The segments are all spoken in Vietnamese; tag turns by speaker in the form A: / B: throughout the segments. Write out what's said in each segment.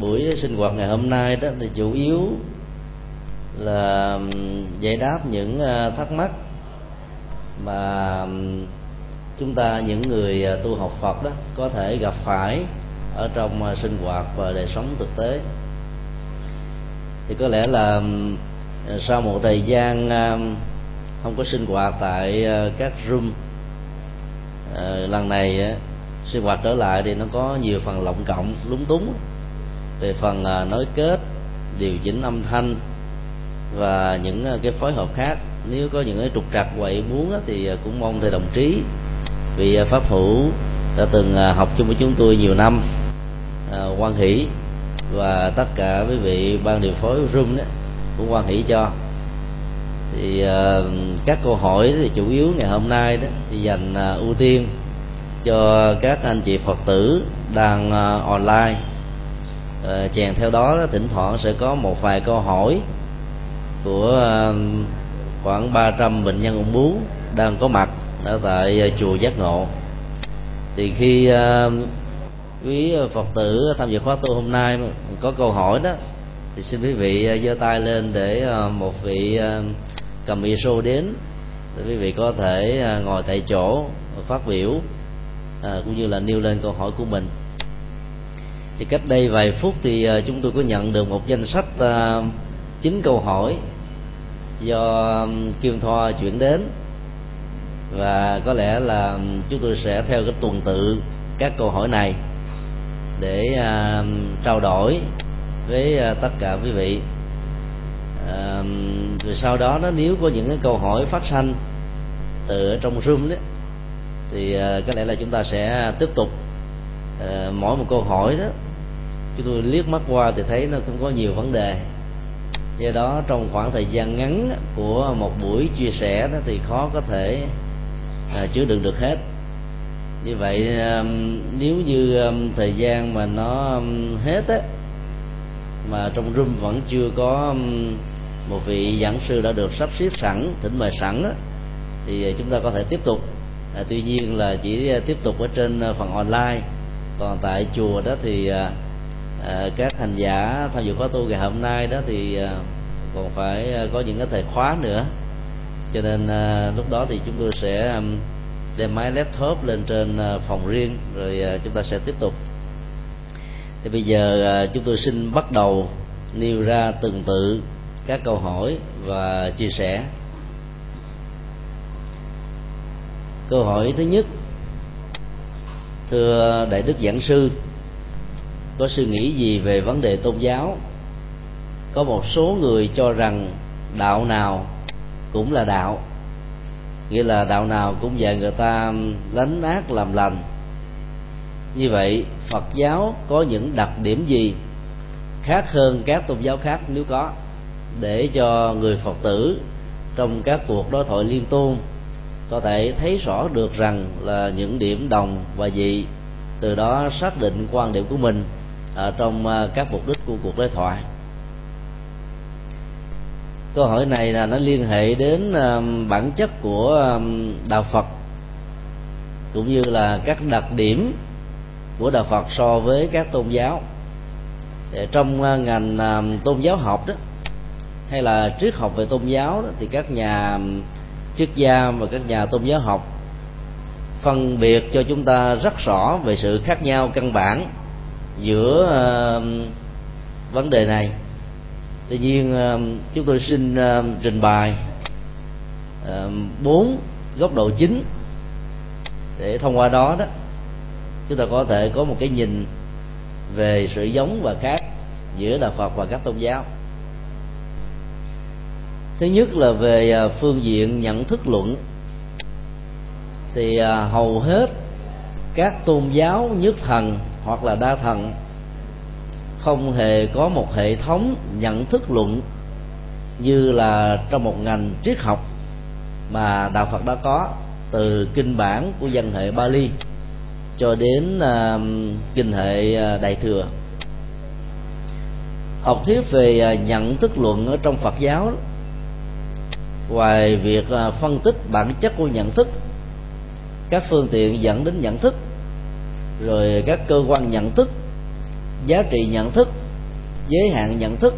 A: buổi sinh hoạt ngày hôm nay đó thì chủ yếu là giải đáp những ờ, thắc mắc mà chúng ta, những người ờ, tu học Phật đó có thể gặp phải ở trong ờ, sinh hoạt và đời sống thực tế. Thì có lẽ là sau một thời gian không có sinh hoạt tại các room lần này sinh hoạt trở lại thì nó có nhiều phần lộng cộng lúng túng về phần à, nối kết, điều chỉnh âm thanh và những à, cái phối hợp khác, nếu có những cái trục trặc quậy muốn thì à, cũng mong thầy đồng chí vì pháp hữu đã từng học chung với chúng tôi nhiều năm quan hỷ và tất cả quý vị ban điều phối room đó cũng quan hỷ cho. Thì các câu hỏi thì chủ yếu ngày hôm nay đó thì dành ưu tiên cho các anh chị phật tử đang online. Ờ, chèn theo đó, thỉnh thoảng sẽ có một vài câu hỏi của ờ, khoảng 300 bệnh nhân ung bướu đang có mặt ở tại ờ, chùa giác ngộ. Thì khi quý phật tử tham dự khóa tu hôm nay có câu hỏi đó, thì xin quý vị giơ tay lên để một vị cầm iso đến. Để quý vị có thể ngồi tại chỗ phát biểu cũng như là nêu lên câu hỏi của mình thì cách đây vài phút thì ờ, chúng tôi có nhận được một danh sách ờ, chín câu hỏi do Kim Thoa chuyển đến. Và có lẽ là chúng tôi sẽ theo cái tuần tự các câu hỏi này để ờ, trao đổi với tất cả quý vị. Rồi sau đó nó nếu có những cái câu hỏi phát sanh từ ở trong zoom đó, thì có lẽ là chúng ta sẽ tiếp tục Ờ, mỗi một câu hỏi đó chúng tôi liếc mắt qua thì thấy nó cũng có nhiều vấn đề. Do đó trong khoảng thời gian ngắn của một buổi chia sẻ đó thì khó có thể à, chứa đựng được hết. Như vậy nếu như thời gian mà nó hết á mà trong room vẫn chưa có một vị giảng sư đã được sắp xếp sẵn thỉnh mời sẵn đó thì à, chúng ta có thể tiếp tục. À, tuy nhiên là chỉ à, tiếp tục ở trên à, phần online còn tại chùa đó thì à, à các hành giả tham dự khóa tu ngày hôm nay đó thì à, còn phải à, có những cái thời khóa nữa. Cho nên à, lúc đó thì chúng tôi sẽ um, đem máy laptop lên trên à, phòng riêng rồi à, chúng ta sẽ tiếp tục. Thì bây giờ à, chúng tôi xin bắt đầu nêu ra từng tự các câu hỏi và chia sẻ. Câu hỏi thứ nhất thưa đại đức giảng sư, có suy nghĩ gì về vấn đề tôn giáo? Có một số người cho rằng đạo nào cũng là đạo, nghĩa là đạo nào cũng dạy người ta lánh ác làm lành. Như vậy, phật giáo có những đặc điểm gì khác hơn các tôn giáo khác nếu có? Để cho người phật tử trong các cuộc đối thoại liên tôn có thể thấy rõ được rằng là những điểm đồng và dị từ đó xác định quan điểm của mình ở trong à, các mục đích của cuộc đối thoại. Câu hỏi này là nó liên hệ đến à, bản chất của à, đạo phật cũng như là các đặc điểm của đạo phật so với các tôn giáo. Trong ngành tôn giáo học đó hay là triết học về tôn giáo đó, thì các nhà triết gia và các nhà tôn giáo học. Phân biệt cho chúng ta rất rõ về sự khác nhau căn bản giữa vấn đề này. Tuy nhiên chúng tôi xin trình bày bốn góc độ chính để thông qua đó đó. Chúng ta có thể có một cái nhìn về sự giống và khác giữa đạo Phật và các tôn giáo thứ nhất là về à, phương diện nhận thức luận. Thì à, hầu hết các tôn giáo nhất thần hoặc là đa thần không hề có một hệ thống nhận thức luận như là trong một ngành triết học mà đạo Phật đã có từ kinh bản của dân hệ Bali cho đến uh, kinh hệ Đại thừa. Học thuyết về nhận thức luận ở trong Phật giáo ngoài việc à, phân tích bản chất của nhận thức, các phương tiện dẫn đến nhận thức, rồi các cơ quan nhận thức, giá trị nhận thức, giới hạn nhận thức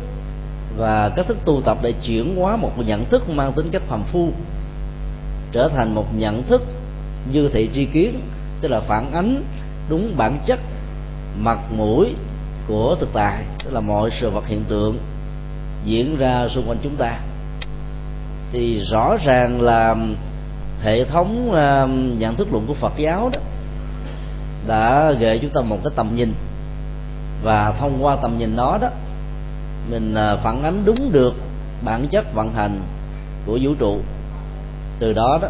A: và cách thức tu tập để chuyển hóa một nhận thức mang tính cách phàm phu, trở thành một nhận thức dư thị tri kiến, tức là phản ánh đúng bản chất, mặt mũi của thực tại, tức là mọi sự vật hiện tượng diễn ra xung quanh chúng ta thì rõ ràng là hệ thống ờ, nhận thức luận của Phật giáo đó đã gợi chúng ta một cái tầm nhìn. Và thông qua tầm nhìn đó đó, mình ờ, phản ánh đúng được bản chất vận hành của vũ trụ. Từ đó đó,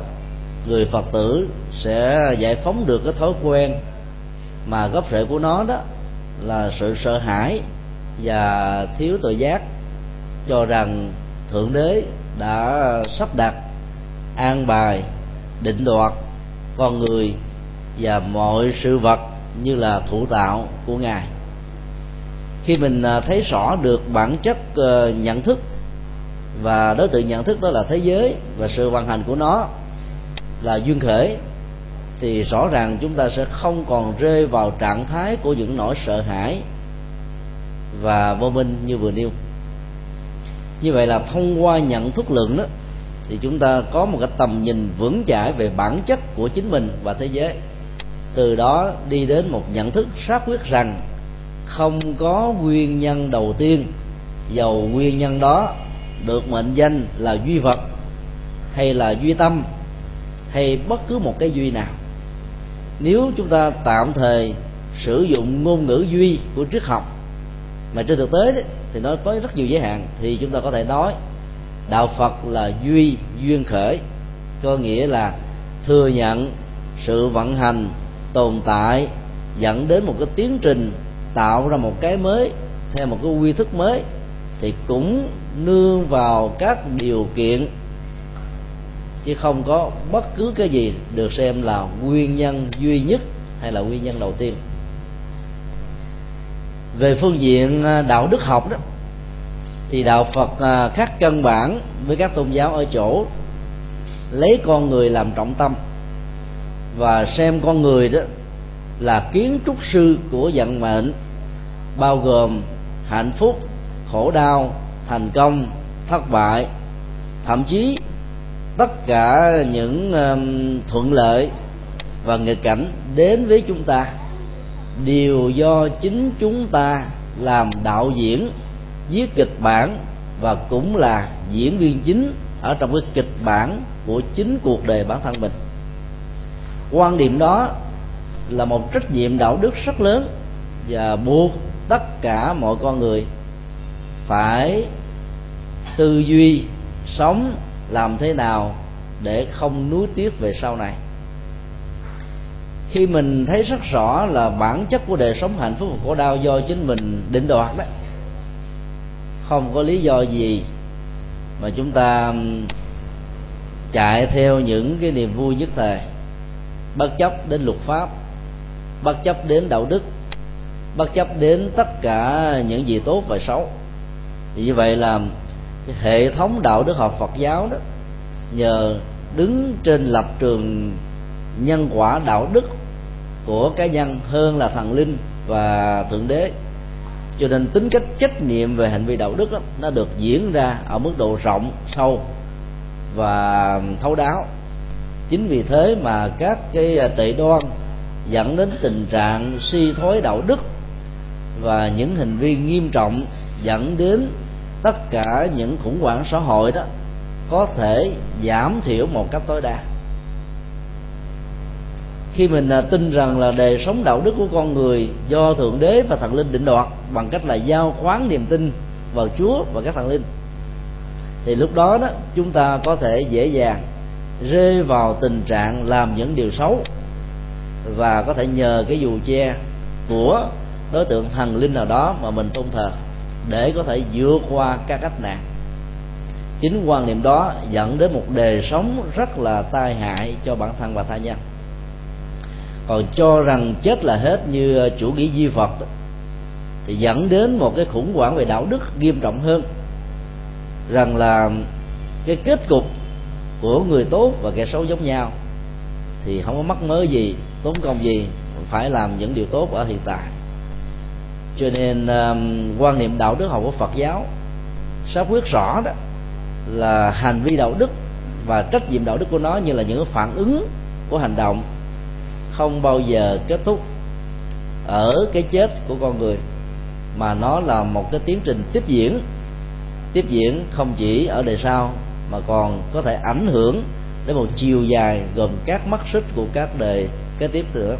A: người phật tử sẽ giải phóng được cái thói quen mà gốc rễ của nó đó là sự sợ hãi và thiếu tự giác cho rằng thượng đế đã sắp đặt an bài, định đoạt con người và mọi sự vật như là thủ tạo của ngài. Khi mình à, thấy rõ được bản chất à, nhận thức, và đối tượng nhận thức đó là thế giới và sự vận hành của nó là duyên khởi, thì rõ ràng chúng ta sẽ không còn rơi vào trạng thái của những nỗi sợ hãi và vô minh như vừa nêu như vậy là thông qua nhận thức lượng đó thì chúng ta có một cái tầm nhìn vững chãi về bản chất của chính mình và thế giới. Từ đó đi đến một nhận thức xác quyết rằng không có nguyên nhân đầu tiên dầu nguyên nhân đó được mệnh danh là duy vật hay là duy tâm hay bất cứ một cái duy nào. Nếu chúng ta tạm thời sử dụng ngôn ngữ duy của triết học mà trên thực tế đấy, thì nó có rất nhiều giới hạn, thì chúng ta có thể nói đạo phật là duy duyên khởi, có nghĩa là thừa nhận sự vận hành tồn tại dẫn đến một cái tiến trình tạo ra một cái mới theo một cái quy thức mới, thì cũng nương vào các điều kiện, chứ không có bất cứ cái gì được xem là nguyên nhân duy nhất hay là nguyên nhân đầu tiên về phương diện à, đạo đức học đó, thì đạo phật à, khác cân bản với các tôn giáo ở chỗ lấy con người làm trọng tâm và xem con người đó là kiến trúc sư của vận mệnh, bao gồm hạnh phúc, khổ đau, thành công, thất bại. Thậm chí tất cả những thuận lợi và nghịch cảnh đến với chúng ta đều do chính chúng ta làm đạo diễn, viết kịch bản và cũng là diễn viên chính ở trong cái kịch bản của chính cuộc đời bản thân mình. Quan điểm đó là một trách nhiệm đạo đức rất lớn và buộc tất cả mọi con người phải tư duy, sống làm thế nào để không nuối tiếc về sau này khi mình thấy rất rõ là bản chất của đời sống hạnh phúc và khổ đau do chính mình định đoạt đó, không có lý do gì mà chúng ta chạy theo những cái niềm vui nhất thời, bất chấp đến luật pháp, bất chấp đến đạo đức, bất chấp đến tất cả những gì tốt và xấu. Thì như vậy là hệ thống đạo đức học Phật giáo đó, nhờ đứng trên lập trường nhân quả đạo đức của cá nhân hơn là thần linh và thượng đế. Cho nên tính cách trách nhiệm về hành vi đạo đức đó, nó được diễn ra ở mức độ rộng sâu và thấu đáo. Chính vì thế mà các cái à, tệ đoan dẫn đến tình trạng suy thoái đạo đức và những hành vi nghiêm trọng dẫn đến tất cả những khủng hoảng xã hội đó có thể giảm thiểu một cách tối đa khi mình à, tin rằng là đời sống đạo đức của con người do thượng đế và thần linh định đoạt bằng cách là giao khoán niềm tin vào chúa và các thần linh, thì lúc đó đó chúng ta có thể dễ dàng rơi vào tình trạng làm những điều xấu và có thể nhờ cái dù che của đối tượng thần linh nào đó mà mình tôn thờ để có thể vượt qua các cách nạn. Chính quan niệm đó dẫn đến một đời sống rất là tai hại cho bản thân và tha nhân còn cho rằng chết là hết như ờ, chủ nghĩa duy phật thì dẫn đến một cái khủng hoảng về đạo đức nghiêm trọng hơn. Rằng là cái kết cục của người tốt và kẻ xấu giống nhau thì không có mắc mớ gì tốn công gì phải làm những điều tốt ở hiện tại. Cho nên um, quan niệm đạo đức học của Phật giáo xác quyết rõ đó là hành vi đạo đức và trách nhiệm đạo đức của nó như là những phản ứng của hành động không bao giờ kết thúc ở cái chết của con người, mà nó là một cái tiến trình tiếp diễn. Tiếp diễn không chỉ ở đời sau, mà còn có thể ảnh hưởng đến một chiều dài gồm các mắt xích của các đời kế tiếp nữa.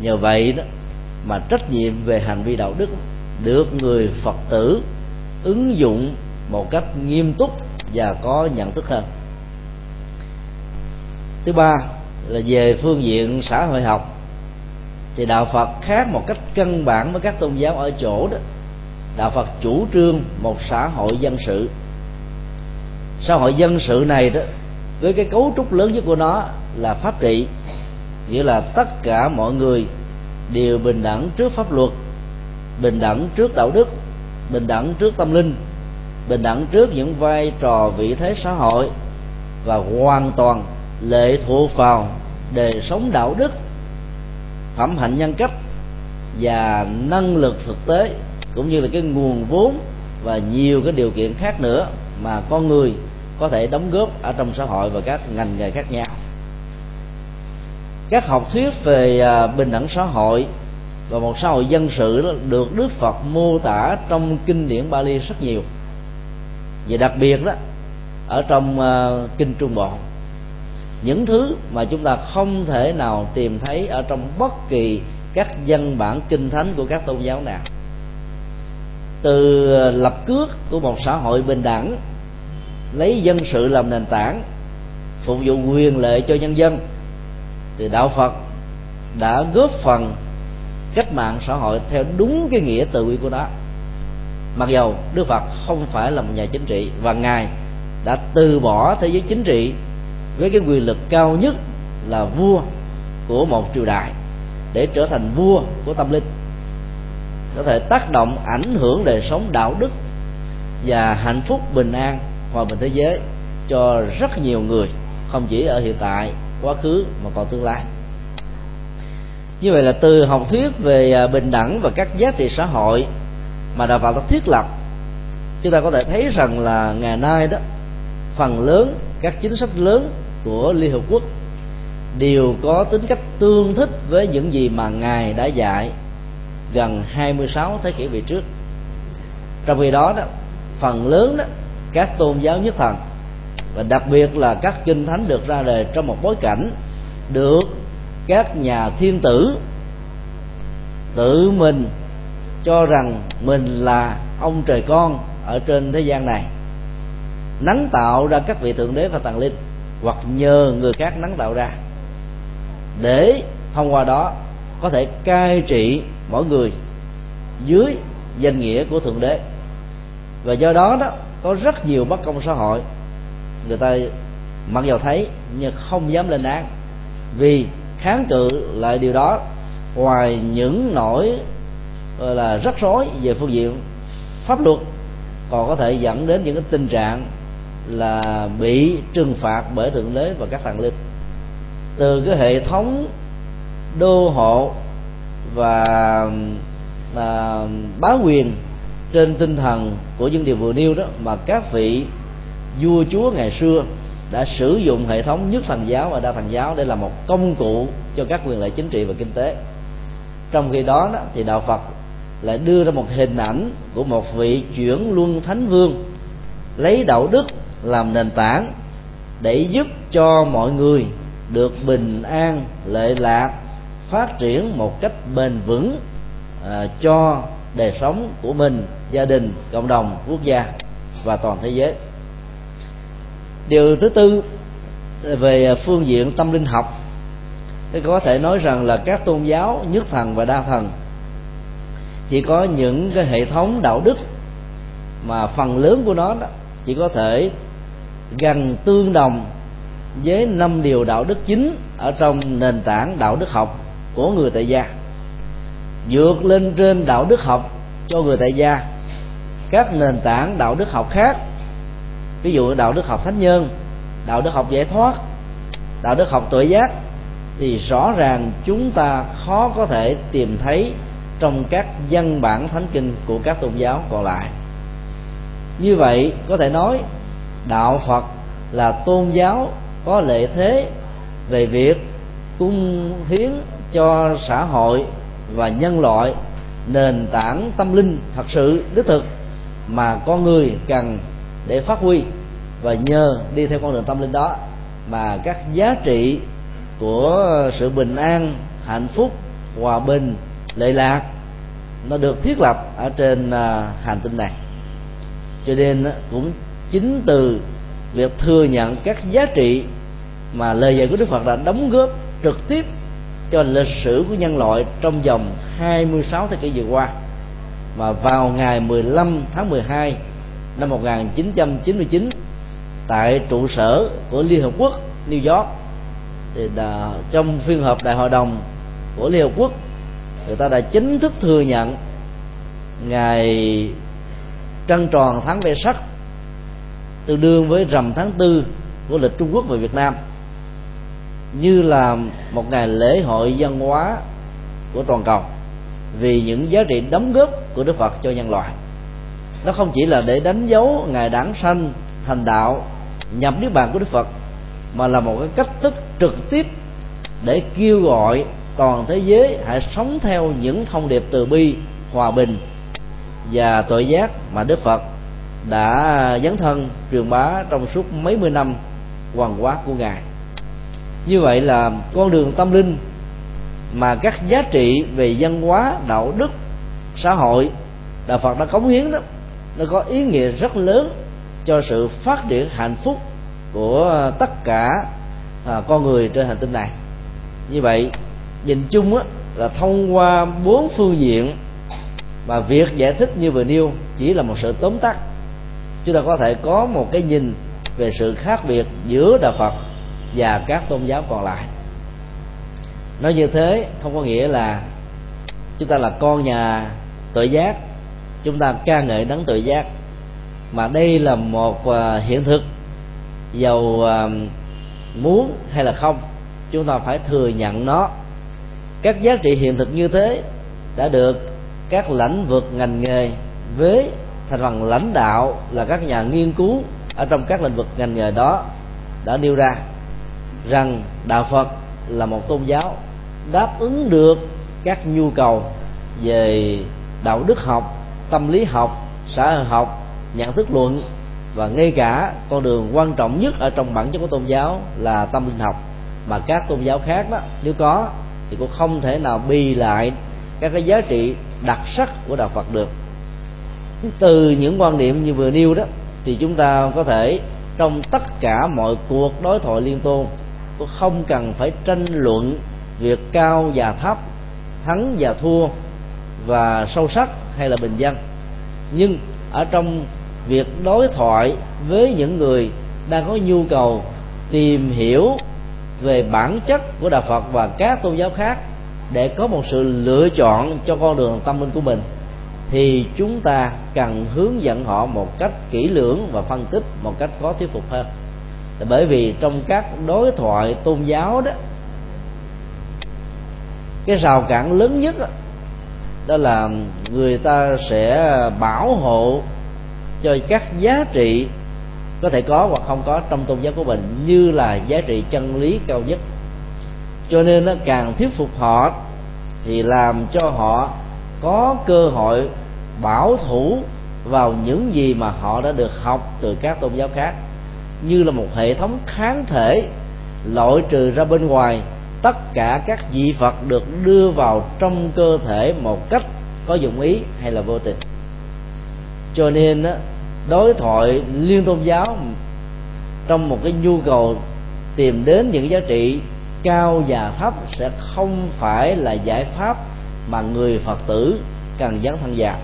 A: Nhờ vậy đó mà trách nhiệm về hành vi đạo đức được người phật tử ứng dụng một cách nghiêm túc và có nhận thức hơn. Thứ ba là về phương diện xã hội học, thì đạo phật khác một cách căn bản với các tôn giáo ở chỗ đó. Đạo phật chủ trương một xã hội dân sự. Xã hội dân sự này đó, với cái cấu trúc lớn nhất của nó là pháp trị, nghĩa là tất cả mọi người đều bình đẳng trước pháp luật, bình đẳng trước đạo đức, bình đẳng trước tâm linh, bình đẳng trước những vai trò vị thế xã hội và hoàn toàn lệ thuộc vào đời sống đạo đức phẩm hạnh nhân cách và năng lực thực tế cũng như là cái nguồn vốn và nhiều cái điều kiện khác nữa mà con người có thể đóng góp ở trong xã hội và các ngành nghề khác nhau. Các học thuyết về à, bình đẳng xã hội và một xã hội dân sự đó được Đức Phật mô tả trong kinh điển Bali rất nhiều. Và đặc biệt đó ở trong uh, kinh Trung Bộ những thứ mà chúng ta không thể nào tìm thấy ở trong bất kỳ các văn bản kinh thánh của các tôn giáo nào. Từ lập cước của một xã hội bình đẳng, lấy dân sự làm nền tảng, phục vụ quyền lợi cho nhân dân, thì đạo phật đã góp phần cách mạng xã hội theo đúng cái nghĩa từ quy của nó. Mặc dầu đức phật không phải là một nhà chính trị và ngài đã từ bỏ thế giới chính trị với cái quyền lực cao nhất là vua của một triều đại để trở thành vua của tâm linh. Có thể tác động ảnh hưởng đời sống đạo đức và hạnh phúc bình an hòa bình thế giới cho rất nhiều người, không chỉ ở hiện tại, quá khứ mà còn tương lai. Như vậy là từ học thuyết về à, bình đẳng và các giá trị xã hội mà đạo Phật đã thiết lập, chúng ta có thể thấy rằng là ngày nay đó, phần lớn, các chính sách lớn của Liên Hợp Quốc đều có tính cách tương thích với những gì mà Ngài đã dạy gần 26 thế kỷ về trước. Trong khi đó đó, phần lớn đó, các tôn giáo nhất thần, và đặc biệt là các kinh thánh được ra đời trong một bối cảnh được các nhà thiên tử tự mình cho rằng mình là ông trời con ở trên thế gian này, nắng tạo ra các vị thượng đế và tàng linh hoặc nhờ người khác nắng tạo ra. Để thông qua đó, có thể cai trị mỗi người dưới danh nghĩa của thượng đế. Và do đó đó, có rất nhiều bất công xã hội. Người ta mặc dầu thấy, nhưng không dám lên án. Vì kháng cự lại điều đó, ngoài những nỗi là rắc rối về phương diện pháp luật, còn có thể dẫn đến những cái tình trạng là bị trừng phạt bởi thượng đế và các thần linh. Từ cái hệ thống đô hộ và à, bá quyền trên tinh thần của những điều vừa nêu đó mà các vị vua chúa ngày xưa đã sử dụng hệ thống nhất thần giáo và đa thần giáo để làm một công cụ cho các quyền lợi chính trị và kinh tế. Trong khi đó, đó thì đạo phật lại đưa ra một hình ảnh của một vị chuyển luân thánh vương lấy đạo đức làm nền tảng để giúp cho mọi người được bình an lệ lạc phát triển một cách bền vững à, cho đời sống của mình gia đình cộng đồng quốc gia và toàn thế giới. Điều thứ tư về phương diện tâm linh học thì có thể nói rằng là các tôn giáo nhất thần và đa thần chỉ có những cái hệ thống đạo đức mà phần lớn của nó đó chỉ có thể gần tương đồng với năm điều đạo đức chính ở trong nền tảng đạo đức học của người tại gia. Vượt lên trên đạo đức học cho người tại gia. Các nền tảng đạo đức học khác, ví dụ đạo đức học thánh nhân, đạo đức học giải thoát, đạo đức học tuệ giác, thì rõ ràng chúng ta khó có thể tìm thấy trong các văn bản thánh kinh của các tôn giáo còn lại. Như vậy, có thể nói đạo phật là tôn giáo có lợi thế về việc cung hiến cho xã hội và nhân loại, nền tảng tâm linh thật sự đích thực mà con người cần để phát huy và nhờ đi theo con đường tâm linh đó mà các giá trị của sự bình an, hạnh phúc, hòa bình, lệ lạc nó được thiết lập ở trên à, hành tinh này. Cho nên cũng chính từ việc thừa nhận các giá trị mà lời dạy của Đức Phật đã đóng góp trực tiếp cho lịch sử của nhân loại trong vòng 26 thế kỷ vừa qua. Và vào ngày 15 tháng 12 năm 1999 tại trụ sở của Liên Hợp Quốc New York thì đã, trong phiên họp đại hội đồng của Liên Hợp Quốc người ta đã chính thức thừa nhận ngày trăng tròn tháng về sắc tương đương với rằm tháng tư của lịch Trung Quốc và Việt Nam. Như là một ngày lễ hội văn hóa của toàn cầu, vì những giá trị đóng góp của Đức Phật cho nhân loại. Nó không chỉ là để đánh dấu ngày đản sanh, thành đạo, nhập niết bàn của Đức Phật, mà là một cái cách thức trực tiếp để kêu gọi toàn thế giới hãy sống theo những thông điệp từ bi, hòa bình và tội giác mà Đức Phật đã dấn thân truyền bá trong suốt mấy mươi năm hoàng hóa của ngài. Như vậy là con đường tâm linh mà các giá trị về văn hóa đạo đức xã hội đạo phật đã cống hiến đó nó có ý nghĩa rất lớn cho sự phát triển hạnh phúc của tất cả à, con người trên hành tinh này. Như vậy nhìn chung á, là thông qua bốn phương diện và việc giải thích như vừa nêu chỉ là một sự tóm tắt chúng ta có thể có một cái nhìn về sự khác biệt giữa đạo phật và các tôn giáo còn lại. Nói như thế không có nghĩa là chúng ta là con nhà tội giác, chúng ta ca ngợi đấng tội giác, mà đây là một à, hiện thực, giàu à, muốn hay là không, chúng ta phải thừa nhận nó. Các giá trị hiện thực như thế đã được các lãnh vực ngành nghề với thành phần lãnh đạo là các nhà nghiên cứu ở trong các lĩnh vực ngành nghề đó đã nêu ra rằng đạo phật là một tôn giáo đáp ứng được các nhu cầu về đạo đức học, tâm lý học, xã hội học, nhận thức luận và ngay cả con đường quan trọng nhất ở trong bản chất của tôn giáo là tâm linh học. Mà các tôn giáo khác đó, nếu có thì cũng không thể nào bì lại các cái giá trị đặc sắc của đạo Phật được từ những quan điểm như vừa nêu đó, thì chúng ta có thể trong tất cả mọi cuộc đối thoại liên tôn cũng không cần phải tranh luận việc cao và thấp, thắng và thua, và sâu sắc hay là bình dân. Nhưng ở trong việc đối thoại với những người đang có nhu cầu tìm hiểu về bản chất của đạo Phật và các tôn giáo khác để có một sự lựa chọn cho con đường tâm linh của mình thì chúng ta cần hướng dẫn họ một cách kỹ lưỡng và phân tích một cách có thuyết phục hơn. Bởi vì trong các đối thoại tôn giáo đó cái rào cản lớn nhất đó, đó là người ta sẽ bảo hộ cho các giá trị có thể có hoặc không có trong tôn giáo của mình như là giá trị chân lý cao nhất. Cho nên nó càng thuyết phục họ thì làm cho họ có cơ hội bảo thủ vào những gì mà họ đã được học từ các tôn giáo khác. Như là một hệ thống kháng thể loại trừ ra bên ngoài, tất cả các vị phật được đưa vào trong cơ thể một cách có dụng ý hay là vô tình. Cho nên đối thoại liên tôn giáo trong một cái nhu cầu tìm đến những giá trị cao và thấp sẽ không phải là giải pháp mà người phật tử cần dấn thân vào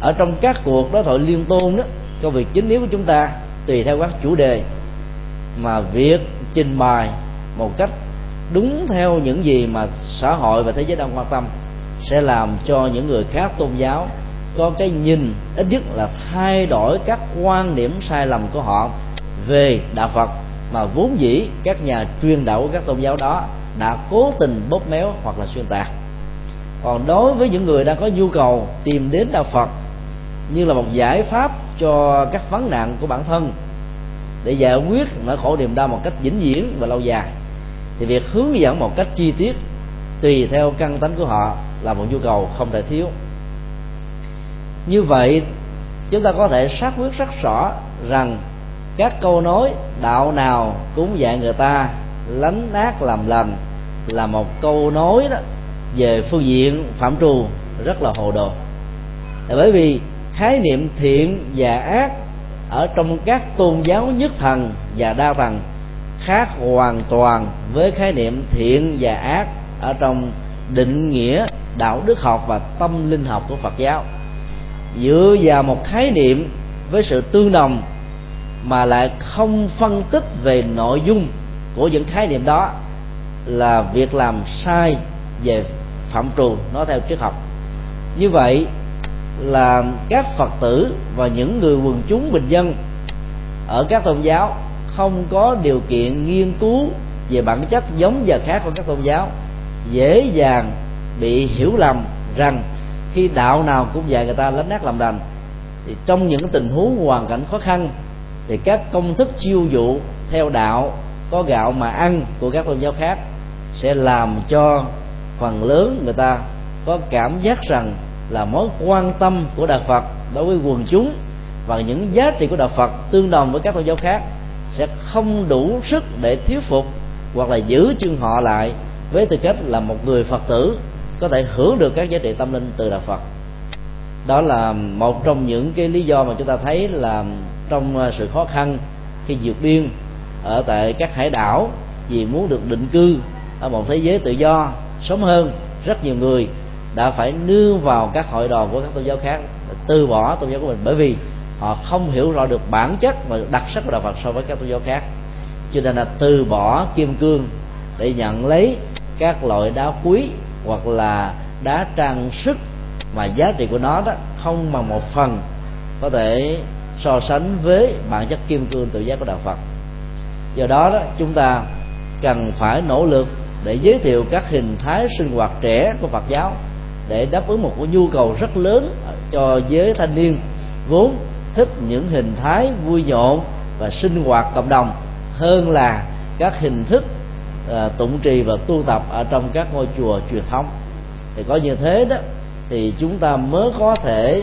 A: ở trong các cuộc đối thoại liên tôn đó công việc chính yếu của chúng ta tùy theo các chủ đề mà việc trình bày một cách đúng theo những gì mà xã hội và thế giới đang quan tâm sẽ làm cho những người khác tôn giáo có cái nhìn ít nhất là thay đổi các quan điểm sai lầm của họ về đạo Phật mà vốn dĩ các nhà truyền đạo của các tôn giáo đó đã cố tình bóp méo hoặc là xuyên tạc còn đối với những người đang có nhu cầu tìm đến đạo phật, như là một giải pháp cho các vấn nạn của bản thân, để giải quyết nỗi khổ niềm đau một cách vĩnh viễn và lâu dài, thì việc hướng dẫn một cách chi tiết tùy theo căn tánh của họ là một nhu cầu không thể thiếu. Như vậy, chúng ta có thể xác quyết rất rõ rằng các câu nói, đạo nào cũng dạy người ta, lánh nát làm lành là một câu nói đó về phương diện phạm trù rất là hồ đồ. Là bởi vì khái niệm thiện và ác ở trong các tôn giáo nhất thần và đa thần khác hoàn toàn với khái niệm thiện và ác ở trong định nghĩa đạo đức học và tâm linh học của Phật giáo. Dựa vào một khái niệm với sự tương đồng mà lại không phân tích về nội dung của những khái niệm đó là việc làm sai về phạm trù nói theo triết học. Như vậy là các phật tử và những người quần chúng bình dân ở các tôn giáo không có điều kiện nghiên cứu về bản chất giống và khác của các tôn giáo, dễ dàng bị hiểu lầm rằng khi đạo nào cũng dạy người ta lánh nát làm đành. Thì trong những tình huống hoàn cảnh khó khăn thì các công thức chiêu dụ theo đạo, có gạo mà ăn của các tôn giáo khác sẽ làm cho phần lớn người ta có cảm giác rằng là mối quan tâm của đạo Phật đối với quần chúng và những giá trị của đạo Phật tương đồng với các tôn giáo khác sẽ không đủ sức để thuyết phục hoặc là giữ chân họ lại với tư cách là một người Phật tử có thể hưởng được các giá trị tâm linh từ đạo Phật. Đó là một trong những cái lý do mà chúng ta thấy là trong à, sự khó khăn khi vượt biên ở tại các hải đảo vì muốn được định cư ở một thế giới tự do sớm hơn rất nhiều người đã phải nương vào các hội đoàn của các tôn giáo khác từ bỏ tôn giáo của mình. Bởi vì họ không hiểu rõ được bản chất và đặc sắc của đạo Phật so với các tôn giáo khác. Cho nên là từ bỏ kim cương để nhận lấy các loại đá quý hoặc là đá trang sức mà giá trị của nó đó không bằng một phần có thể so sánh với bản chất kim cương tự giác của đạo Phật. Do đó, đó chúng ta cần phải nỗ lực để giới thiệu các hình thái sinh hoạt trẻ của Phật giáo để đáp ứng một cái nhu cầu rất lớn cho giới thanh niên vốn thích những hình thái vui nhộn và sinh hoạt cộng đồng hơn là các hình thức uh, tụng trì và tu tập ở trong các ngôi chùa truyền thống. Thì có như thế đó thì chúng ta mới có thể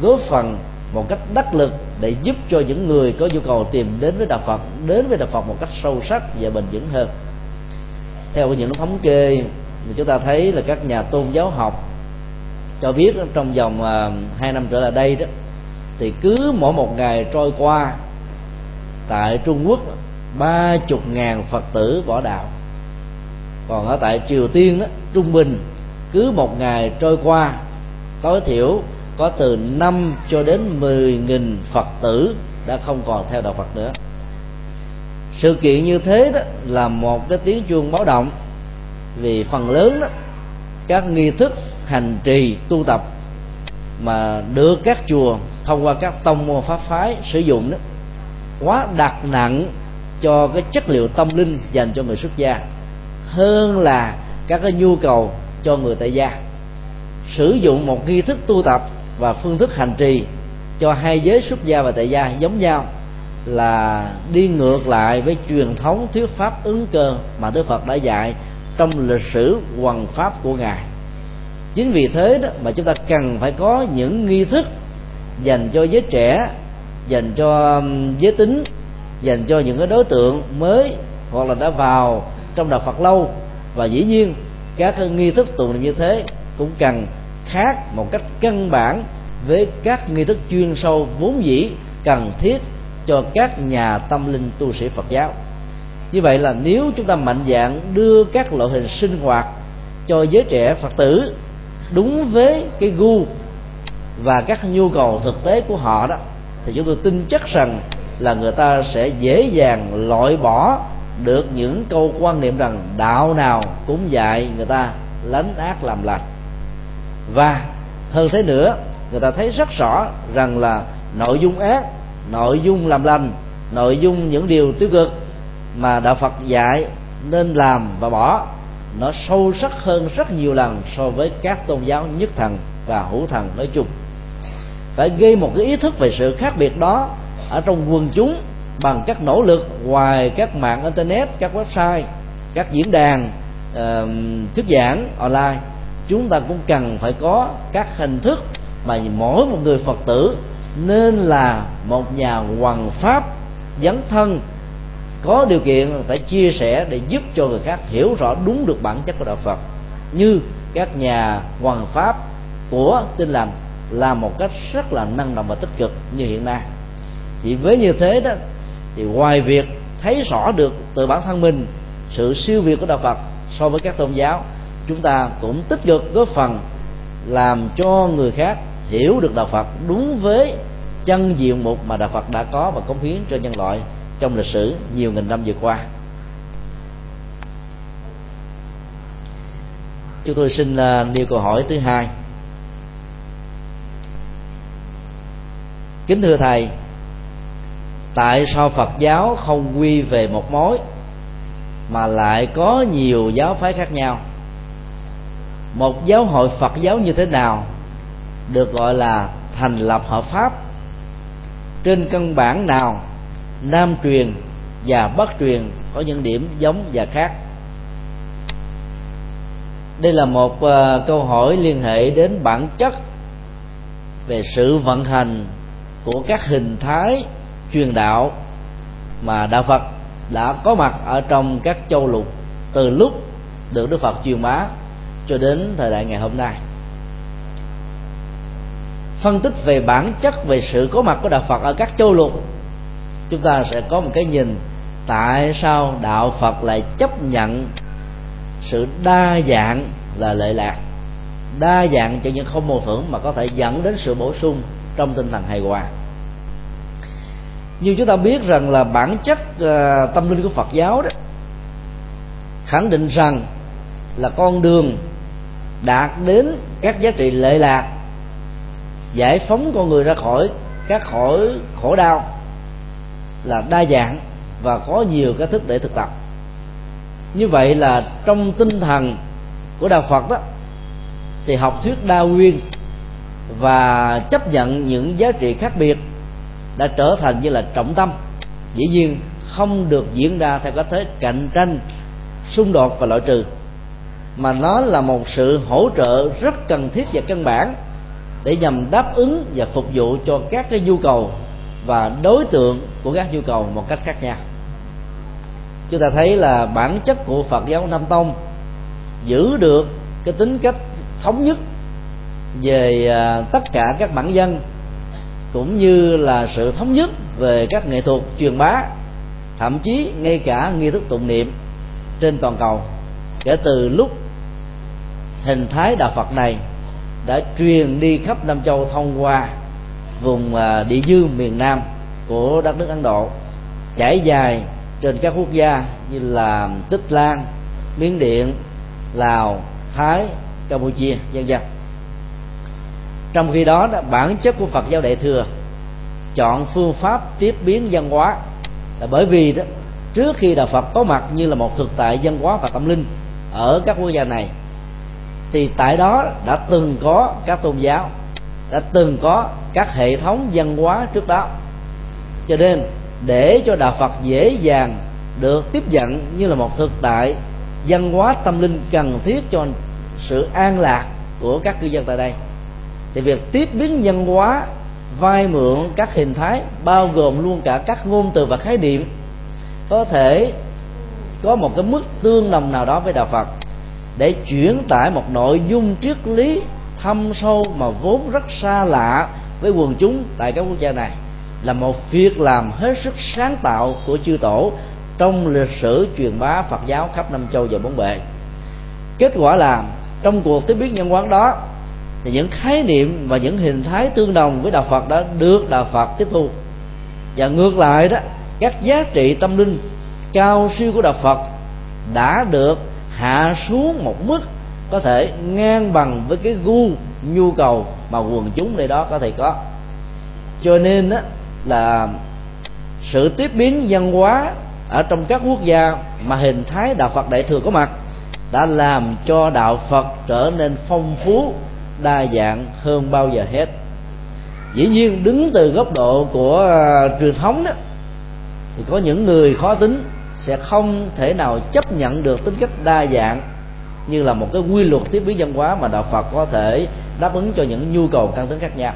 A: góp phần một cách đắc lực để giúp cho những người có nhu cầu tìm đến với đạo Phật đến với đạo Phật một cách sâu sắc và bền vững hơn theo những thống kê mà chúng ta thấy là các nhà tôn giáo học cho biết trong vòng à, hai năm trở lại đây đó thì cứ mỗi một ngày trôi qua tại Trung Quốc ba chục ngàn Phật tử bỏ đạo. Còn ở tại Triều Tiên đó, trung bình cứ một ngày trôi qua tối thiểu có từ 5 cho đến 10 nghìn Phật tử đã không còn theo đạo Phật nữa sự kiện như thế đó là một cái tiếng chuông báo động. Vì phần lớn đó, các nghi thức hành trì, tu tập mà được các chùa thông qua các tông môn pháp phái sử dụng đó, quá đặt nặng cho cái chất liệu tâm linh dành cho người xuất gia, hơn là các cái nhu cầu cho người tại gia. Sử dụng một nghi thức tu tập và phương thức hành trì cho hai giới xuất gia và tại gia giống nhau là đi ngược lại với truyền thống thuyết pháp ứng cơ mà Đức Phật đã dạy trong lịch sử hoằng pháp của ngài. Chính vì thế đó mà chúng ta cần phải có những nghi thức dành cho giới trẻ, dành cho giới tính, dành cho những cái đối tượng mới hoặc là đã vào trong đạo Phật lâu. Và dĩ nhiên, các nghi thức tụng niệm như thế cũng cần khác một cách căn bản với các nghi thức chuyên sâu vốn dĩ cần thiết cho các nhà tâm linh tu sĩ Phật giáo. Như vậy là nếu chúng ta mạnh dạng đưa các loại hình sinh hoạt cho giới trẻ Phật tử đúng với cái gu và các nhu cầu thực tế của họ đó, thì chúng tôi tin chắc rằng là người ta sẽ dễ dàng loại bỏ được những câu quan niệm rằng đạo nào cũng dạy người ta lánh ác làm lành. Và hơn thế nữa, người ta thấy rất rõ rằng là nội dung ác nội dung làm lành nội dung những điều tiêu cực mà đạo phật dạy nên làm và bỏ nó sâu sắc hơn rất nhiều lần so với các tôn giáo nhất thần và hữu thần nói chung. Phải gây một cái ý thức về sự khác biệt đó ở trong quần chúng bằng các nỗ lực ngoài các mạng internet các website các diễn đàn uh, thuyết giảng online. Chúng ta cũng cần phải có các hình thức mà mỗi một người phật tử nên là một nhà hoàng pháp dấn thân, có điều kiện phải chia sẻ để giúp cho người khác hiểu rõ đúng được bản chất của đạo phật. Như các nhà hoàng pháp của tin lành là một cách rất là năng động và tích cực như hiện nay. Chỉ với như thế đó, thì ngoài việc thấy rõ được từ bản thân mình sự siêu việt của đạo phật so với các tôn giáo, chúng ta cũng tích cực góp phần làm cho người khác hiểu được đạo phật đúng với chân diện mục mà đạo phật đã có và cống hiến cho nhân loại trong lịch sử nhiều nghìn năm vừa qua. Chúng tôi xin à, nêu câu hỏi thứ hai. Kính thưa thầy, tại sao phật giáo không quy về một mối mà lại có nhiều giáo phái khác nhau? Một giáo hội phật giáo như thế nào được gọi là thành lập hợp pháp trên căn bản nào nam truyền và bắc truyền có những điểm giống và khác. Đây là một uh, câu hỏi liên hệ đến bản chất về sự vận hành của các hình thái truyền đạo mà đạo Phật đã có mặt ở trong các châu lục từ lúc được Đức Phật truyền bá cho đến thời đại ngày hôm nay phân tích về bản chất về sự có mặt của đạo Phật ở các châu lục. Chúng ta sẽ có một cái nhìn tại sao đạo Phật lại chấp nhận sự đa dạng là lệ lạc. Đa dạng cho những không mâu thuẫn mà có thể dẫn đến sự bổ sung trong tinh thần hài hòa. Như chúng ta biết rằng là bản chất uh, tâm linh của Phật giáo đó khẳng định rằng là con đường đạt đến các giá trị lệ lạc giải phóng con người ra khỏi các khỏi khổ đau là đa dạng và có nhiều cách thức để thực tập. Như vậy là trong tinh thần của đạo phật đó, thì học thuyết đa nguyên và chấp nhận những giá trị khác biệt đã trở thành như là trọng tâm. Dĩ nhiên, không được diễn ra theo cách thế cạnh tranh, xung đột và loại trừ, mà nó là một sự hỗ trợ rất cần thiết và căn bản để nhằm đáp ứng và phục vụ cho các cái nhu cầu và đối tượng của các nhu cầu một cách khác nhau. Chúng ta thấy là bản chất của Phật giáo Nam Tông giữ được cái tính cách thống nhất về à, tất cả các bản dân, cũng như là sự thống nhất về các nghệ thuật truyền bá, thậm chí ngay cả nghi thức tụng niệm trên toàn cầu, kể từ lúc hình thái đạo Phật này đã truyền đi khắp Nam Châu thông qua vùng à, địa dư miền Nam của đất nước Ấn Độ trải dài trên các quốc gia như là Tích Lan, Miến Điện, Lào, Thái, Campuchia, vân vân. Trong khi đó, bản chất của Phật giáo Đại thừa chọn phương pháp tiếp biến văn hóa là bởi vì đó trước khi đạo Phật có mặt như là một thực tại văn hóa và tâm linh ở các quốc gia này thì tại đó đã từng có các tôn giáo, đã từng có các hệ thống văn hóa trước đó. Cho nên, để cho đạo phật dễ dàng được tiếp nhận như là một thực tại, văn hóa tâm linh cần thiết cho sự an lạc của các cư dân tại đây. Thì việc tiếp biến văn hóa vay mượn các hình thái, bao gồm luôn cả các ngôn từ và khái niệm, có thể có một cái mức tương đồng nào đó với đạo phật để chuyển tải một nội dung triết lý thâm sâu mà vốn rất xa lạ với quần chúng tại các quốc gia này, là một việc làm hết sức sáng tạo của chư tổ trong lịch sử truyền bá Phật giáo khắp năm châu và bốn bể. Kết quả là, trong cuộc tiếp biến nhân quán đó thì những khái niệm và những hình thái tương đồng với đạo Phật đã được đạo Phật tiếp thu. Và ngược lại đó, các giá trị tâm linh cao siêu của đạo Phật đã được hạ xuống một mức có thể ngang bằng với cái gu nhu cầu mà quần chúng nơi đó có thể có. Cho nên đó là sự tiếp biến văn hóa ở trong các quốc gia mà hình thái đạo Phật đại thừa có mặt đã làm cho đạo phật trở nên phong phú đa dạng hơn bao giờ hết. Dĩ nhiên đứng từ góc độ của uh, truyền thống đó thì có những người khó tính sẽ không thể nào chấp nhận được tính cách đa dạng như là một cái quy luật tiếp biến văn hóa mà đạo Phật có thể đáp ứng cho những nhu cầu căn tính khác nhau.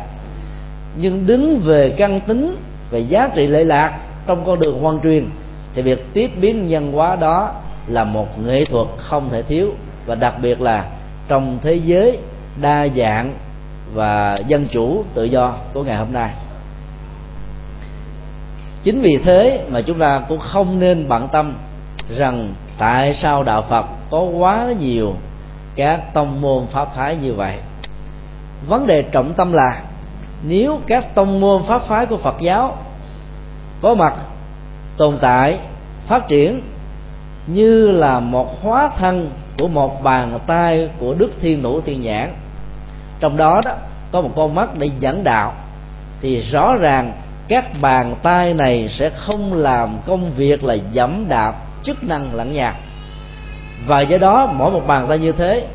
A: Nhưng đứng về căn tính, về giá trị lệ lạc trong con đường hoan truyền, thì việc tiếp biến nhân hóa đó là một nghệ thuật không thể thiếu và đặc biệt là trong thế giới đa dạng và dân chủ tự do của ngày hôm nay chính vì thế mà chúng ta cũng không nên bận tâm rằng tại sao đạo phật có quá nhiều các tông môn pháp phái như vậy. Vấn đề trọng tâm là nếu các tông môn pháp phái của phật giáo có mặt, tồn tại, phát triển như là một hóa thân của một bàn tay của đức thiên thủ thiên nhãn, trong đó đó có một con mắt để dẫn đạo, thì rõ ràng các bàn tay này sẽ không làm công việc là dẫm đạp chức năng lẫn nhau và do đó, mỗi một bàn tay như thế,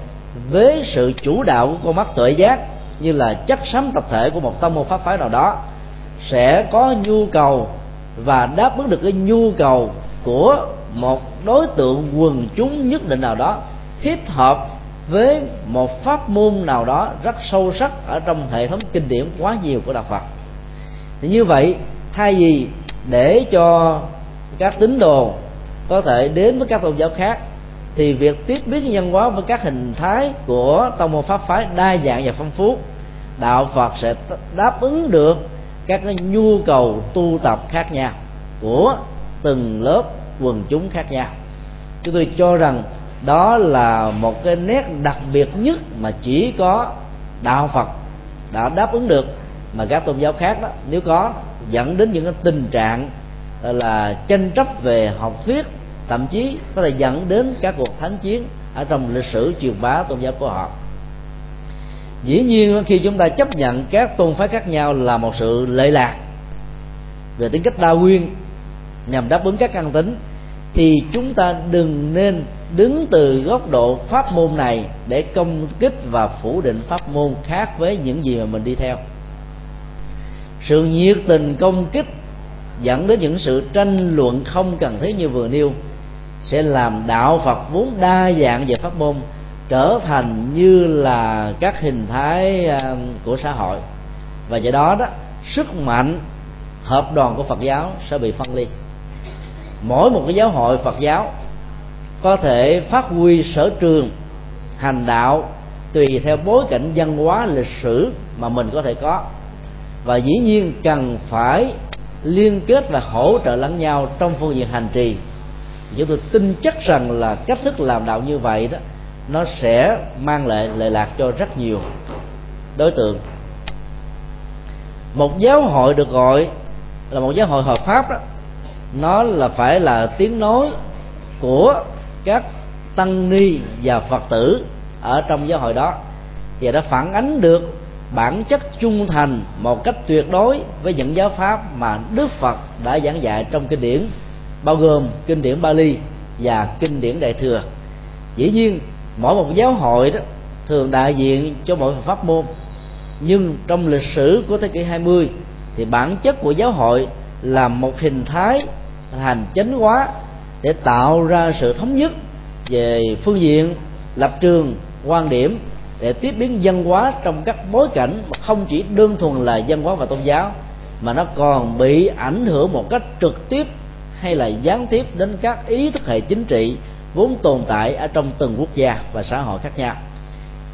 A: với sự chủ đạo của con mắt tuệ giác, như là chất sấm tập thể của một tông môn pháp phái nào đó, sẽ có nhu cầu và đáp ứng được cái nhu cầu của một đối tượng quần chúng nhất định nào đó thiết hợp với một pháp môn nào đó rất sâu sắc ở trong hệ thống kinh điển quá nhiều của đạo Phật thì như vậy, thay vì để cho các tín đồ có thể đến với các tôn giáo khác, thì việc tiếp biến nhân hóa với các hình thái của tông môn pháp phái đa dạng và phong phú, đạo Phật sẽ đáp ứng được các cái nhu cầu tu tập khác nhau của từng lớp quần chúng khác nhau. Chúng tôi cho rằng đó là một cái nét đặc biệt nhất mà chỉ có đạo phật đã đáp ứng được mà các tôn giáo khác đó, nếu có, dẫn đến những cái tình trạng là, tranh chấp về học thuyết, thậm chí có thể dẫn đến các cuộc thánh chiến ở trong lịch sử truyền bá tôn giáo của họ. Dĩ nhiên, khi chúng ta chấp nhận các tôn phái khác nhau là một sự lệ lạc về tính cách đa nguyên nhằm đáp ứng các căn tính, thì chúng ta đừng nên đứng từ góc độ pháp môn này để công kích và phủ định pháp môn khác với những gì mà mình đi theo sự nhiệt tình công kích dẫn đến những sự tranh luận không cần thiết như vừa nêu sẽ làm đạo phật vốn đa dạng về pháp môn trở thành như là các hình thái à, của xã hội. Và do đó đó, sức mạnh hợp đoàn của phật giáo sẽ bị phân ly. Mỗi một cái giáo hội phật giáo có thể phát huy sở trường, hành đạo tùy theo bối cảnh văn hóa, lịch sử mà mình có thể có và dĩ nhiên cần phải liên kết và hỗ trợ lẫn nhau trong phương diện hành trì. Chúng tôi tin chắc rằng là cách thức làm đạo như vậy đó, nó sẽ mang lại lệ lạc cho rất nhiều đối tượng. Một giáo hội được gọi là một giáo hội hợp pháp đó, nó là phải là tiếng nói của các tăng ni và phật tử ở trong giáo hội đó. Và đã phản ánh được bản chất trung thành một cách tuyệt đối với những giáo pháp mà đức phật đã giảng dạy trong kinh điển, bao gồm kinh điển bali và kinh điển đại thừa. Dĩ nhiên, mỗi một giáo hội đó thường đại diện cho mỗi pháp môn. Nhưng trong lịch sử của thế kỷ 20 thì bản chất của giáo hội là một hình thái hành chánh hóa để tạo ra sự thống nhất về phương diện, lập trường, quan điểm để tiếp biến dân hóa trong các bối cảnh không chỉ đơn thuần là dân hóa và tôn giáo mà nó còn bị ảnh hưởng một cách trực tiếp hay là gián tiếp đến các ý thức hệ chính trị vốn tồn tại ở trong từng quốc gia và xã hội khác nhau.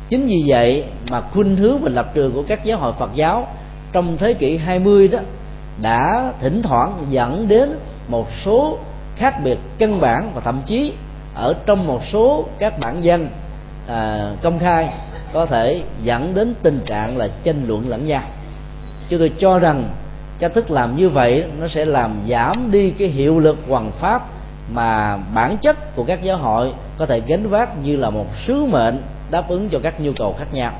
A: Chính vì vậy mà khuynh hướng và lập trường của các giáo hội Phật giáo trong thế kỷ 20 đó đã thỉnh thoảng dẫn đến một số khác biệt căn bản và thậm chí ở trong một số các bản dân à, công khai có thể dẫn đến tình trạng là tranh luận lẫn nhau. Chúng tôi cho rằng, cách thức làm như vậy nó sẽ làm giảm đi cái hiệu lực hoàn pháp mà bản chất của các giáo hội có thể gánh vác như là một sứ mệnh đáp ứng cho các nhu cầu khác nhau.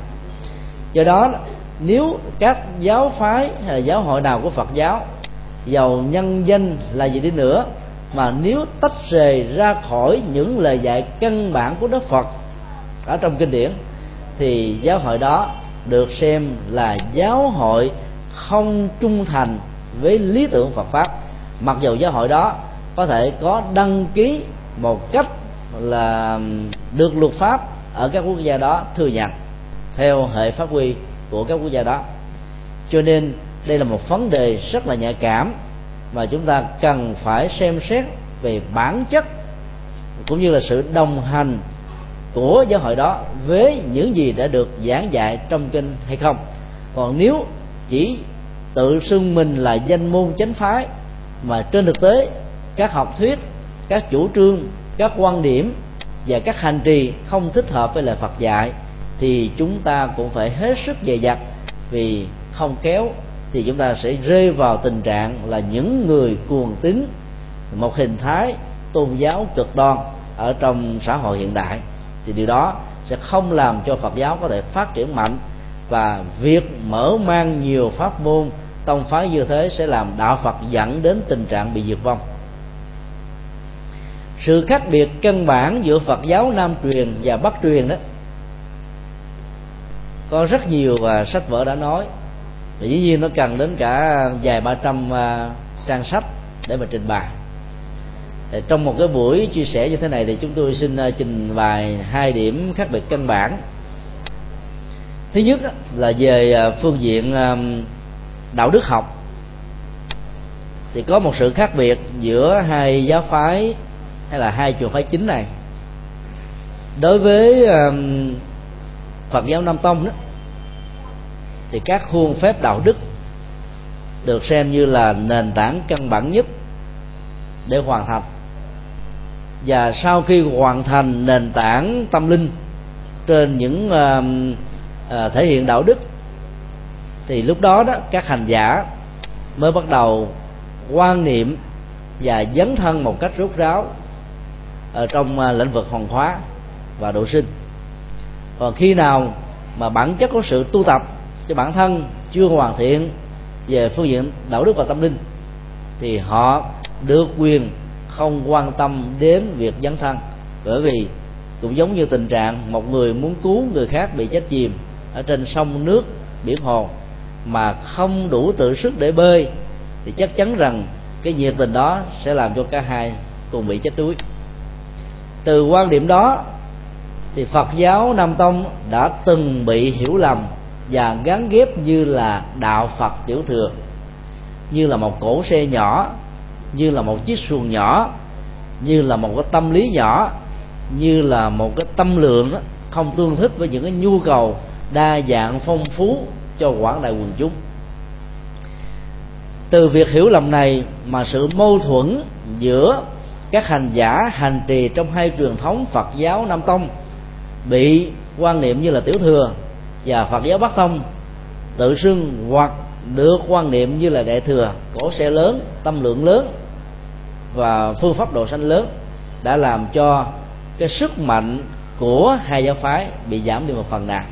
A: Do đó, nếu các giáo phái hay là giáo hội nào của phật giáo, giàu nhân danh là gì đi nữa, mà nếu tách rời ra khỏi những lời dạy căn bản của đức phật ở trong kinh điển thì giáo hội đó được xem là giáo hội không trung thành với lý tưởng Phật pháp. Mặc dù giáo hội đó có thể có đăng ký một cách là được luật pháp ở các quốc gia đó thừa nhận theo hệ pháp quy của các quốc gia đó. Cho nên đây là một vấn đề rất là nhạy cảm mà chúng ta cần phải xem xét về bản chất cũng như là sự đồng hành của giáo hội đó với những gì đã được giảng dạy trong kinh hay không. Còn nếu chỉ tự xưng mình là danh môn chánh phái, mà trên thực tế, các học thuyết, các chủ trương, các quan điểm và các hành trì không thích hợp với lời Phật dạy, thì chúng ta cũng phải hết sức dè dặt. Vì không kéo thì chúng ta sẽ rơi vào tình trạng là những người cuồng tín, một hình thái tôn giáo cực đoan ở trong xã hội hiện đại thì điều đó sẽ không làm cho Phật giáo có thể phát triển mạnh. Và việc mở mang nhiều pháp môn, tông phái như thế sẽ làm đạo Phật dẫn đến tình trạng bị diệt vong. Sự khác biệt căn bản giữa Phật giáo Nam truyền và Bắc truyền đó, có rất nhiều và sách vở đã nói. Và dĩ nhiên nó cần đến cả vài ba trăm à, trang sách để mà trình bày. Ờ, trong một cái buổi chia sẻ như thế này thì chúng tôi xin ờ, trình bày hai điểm khác biệt căn bản. Thứ nhất là về ờ, phương diện đạo đức học. Thì có một sự khác biệt giữa hai giáo phái hay là hai trường phái chính này. Đối với Phật giáo Nam Tông đó, thì các khuôn phép đạo đức được xem như là nền tảng căn bản nhất để hoàn thành và sau khi hoàn thành nền tảng tâm linh trên những uh, uh, thể hiện đạo đức thì lúc đó đó các hành giả mới bắt đầu quan niệm và dấn thân một cách rốt ráo ở trong uh, lĩnh vực hoàn hóa và độ sinh. Còn khi nào mà bản chất của sự tu tập cho bản thân chưa hoàn thiện về phương diện đạo đức và tâm linh thì họ được quyền không quan tâm đến việc dấn thân. Bởi vì cũng giống như tình trạng một người muốn cứu người khác bị chết chìm ở trên sông nước, biển hồ mà không đủ tự sức để bơi, thì chắc chắn rằng cái nhiệt tình đó sẽ làm cho cả hai cùng bị chết đuối. Từ quan điểm đó, thì Phật giáo Nam Tông đã từng bị hiểu lầm và gắn ghép như là đạo Phật tiểu thừa, như là một cổ xe nhỏ như là một chiếc xuồng nhỏ, như là một cái tâm lý nhỏ, như là một cái tâm lượng không tương thích với những cái nhu cầu đa dạng phong phú cho quảng đại quần chúng. Từ việc hiểu lầm này mà sự mâu thuẫn giữa các hành giả hành trì trong hai truyền thống Phật giáo Nam Tông bị quan niệm như là tiểu thừa và Phật giáo Bắc Tông tự xưng hoặc được quan niệm như là đại thừa, cổ xe lớn, tâm lượng lớn và phương pháp độ sanh lớn đã làm cho cái sức mạnh của hai giáo phái bị giảm đi một phần nào.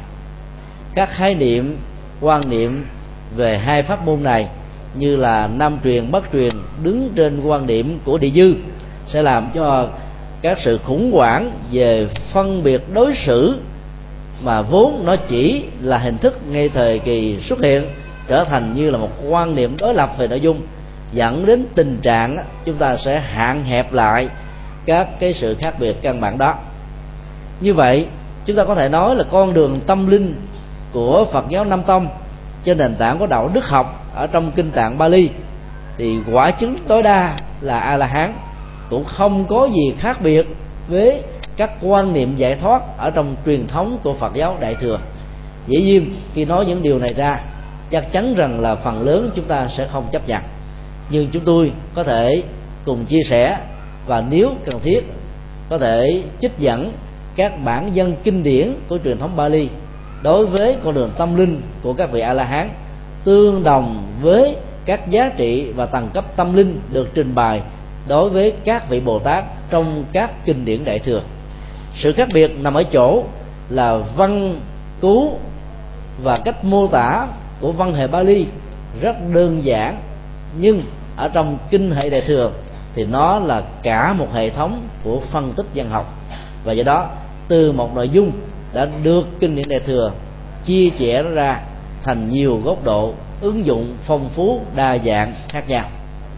A: Các khái niệm, quan niệm về hai pháp môn này như là nam truyền, bắc truyền đứng trên quan điểm của địa dư sẽ làm cho các sự khủng hoảng về phân biệt đối xử mà vốn nó chỉ là hình thức ngay thời kỳ xuất hiện trở thành như là một quan niệm đối lập về nội dung dẫn đến tình trạng chúng ta sẽ hạn hẹp lại các cái sự khác biệt căn bản đó. Như vậy, chúng ta có thể nói là con đường tâm linh của Phật giáo Nam Tông trên nền tảng của đạo đức học ở trong kinh tạng Bali thì quả chứng tối đa là a la hán cũng không có gì khác biệt với các quan niệm giải thoát ở trong truyền thống của Phật giáo Đại thừa. Dĩ nhiên, khi nói những điều này ra, chắc chắn rằng là phần lớn chúng ta sẽ không chấp nhận nhưng chúng tôi có thể cùng chia sẻ và nếu cần thiết, có thể trích dẫn các bản dân kinh điển của truyền thống Bali đối với con đường tâm linh của các vị A La Hán tương đồng với các giá trị và tầng cấp tâm linh được trình bày đối với các vị Bồ Tát trong các kinh điển đại thừa. Sự khác biệt nằm ở chỗ là văn cứu và cách mô tả của văn hệ Bali rất đơn giản nhưng ở trong kinh hệ đại thừa thì nó là cả một hệ thống của phân tích văn học. Và do đó, từ một nội dung đã được kinh điển đại thừa chia sẻ ra thành nhiều góc độ ứng dụng phong phú, đa dạng, khác nhau.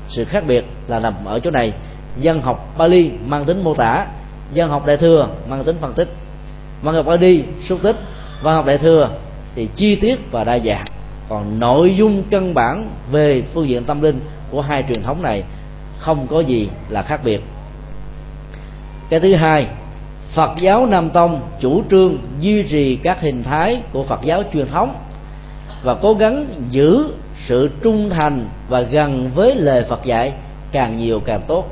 A: Sự khác biệt là nằm ở chỗ này. Dân học Bali mang tính mô tả dân học đại thừa mang tính phân tích. Văn học Bali xúc tích, văn học đại thừa thì chi tiết và đa dạng còn nội dung căn bản về phương diện tâm linh của hai truyền thống này không có gì là khác biệt. Cái thứ hai, Phật giáo Nam Tông chủ trương duy trì các hình thái của Phật giáo truyền thống và cố gắng giữ sự trung thành và gần với lời Phật dạy càng nhiều càng tốt.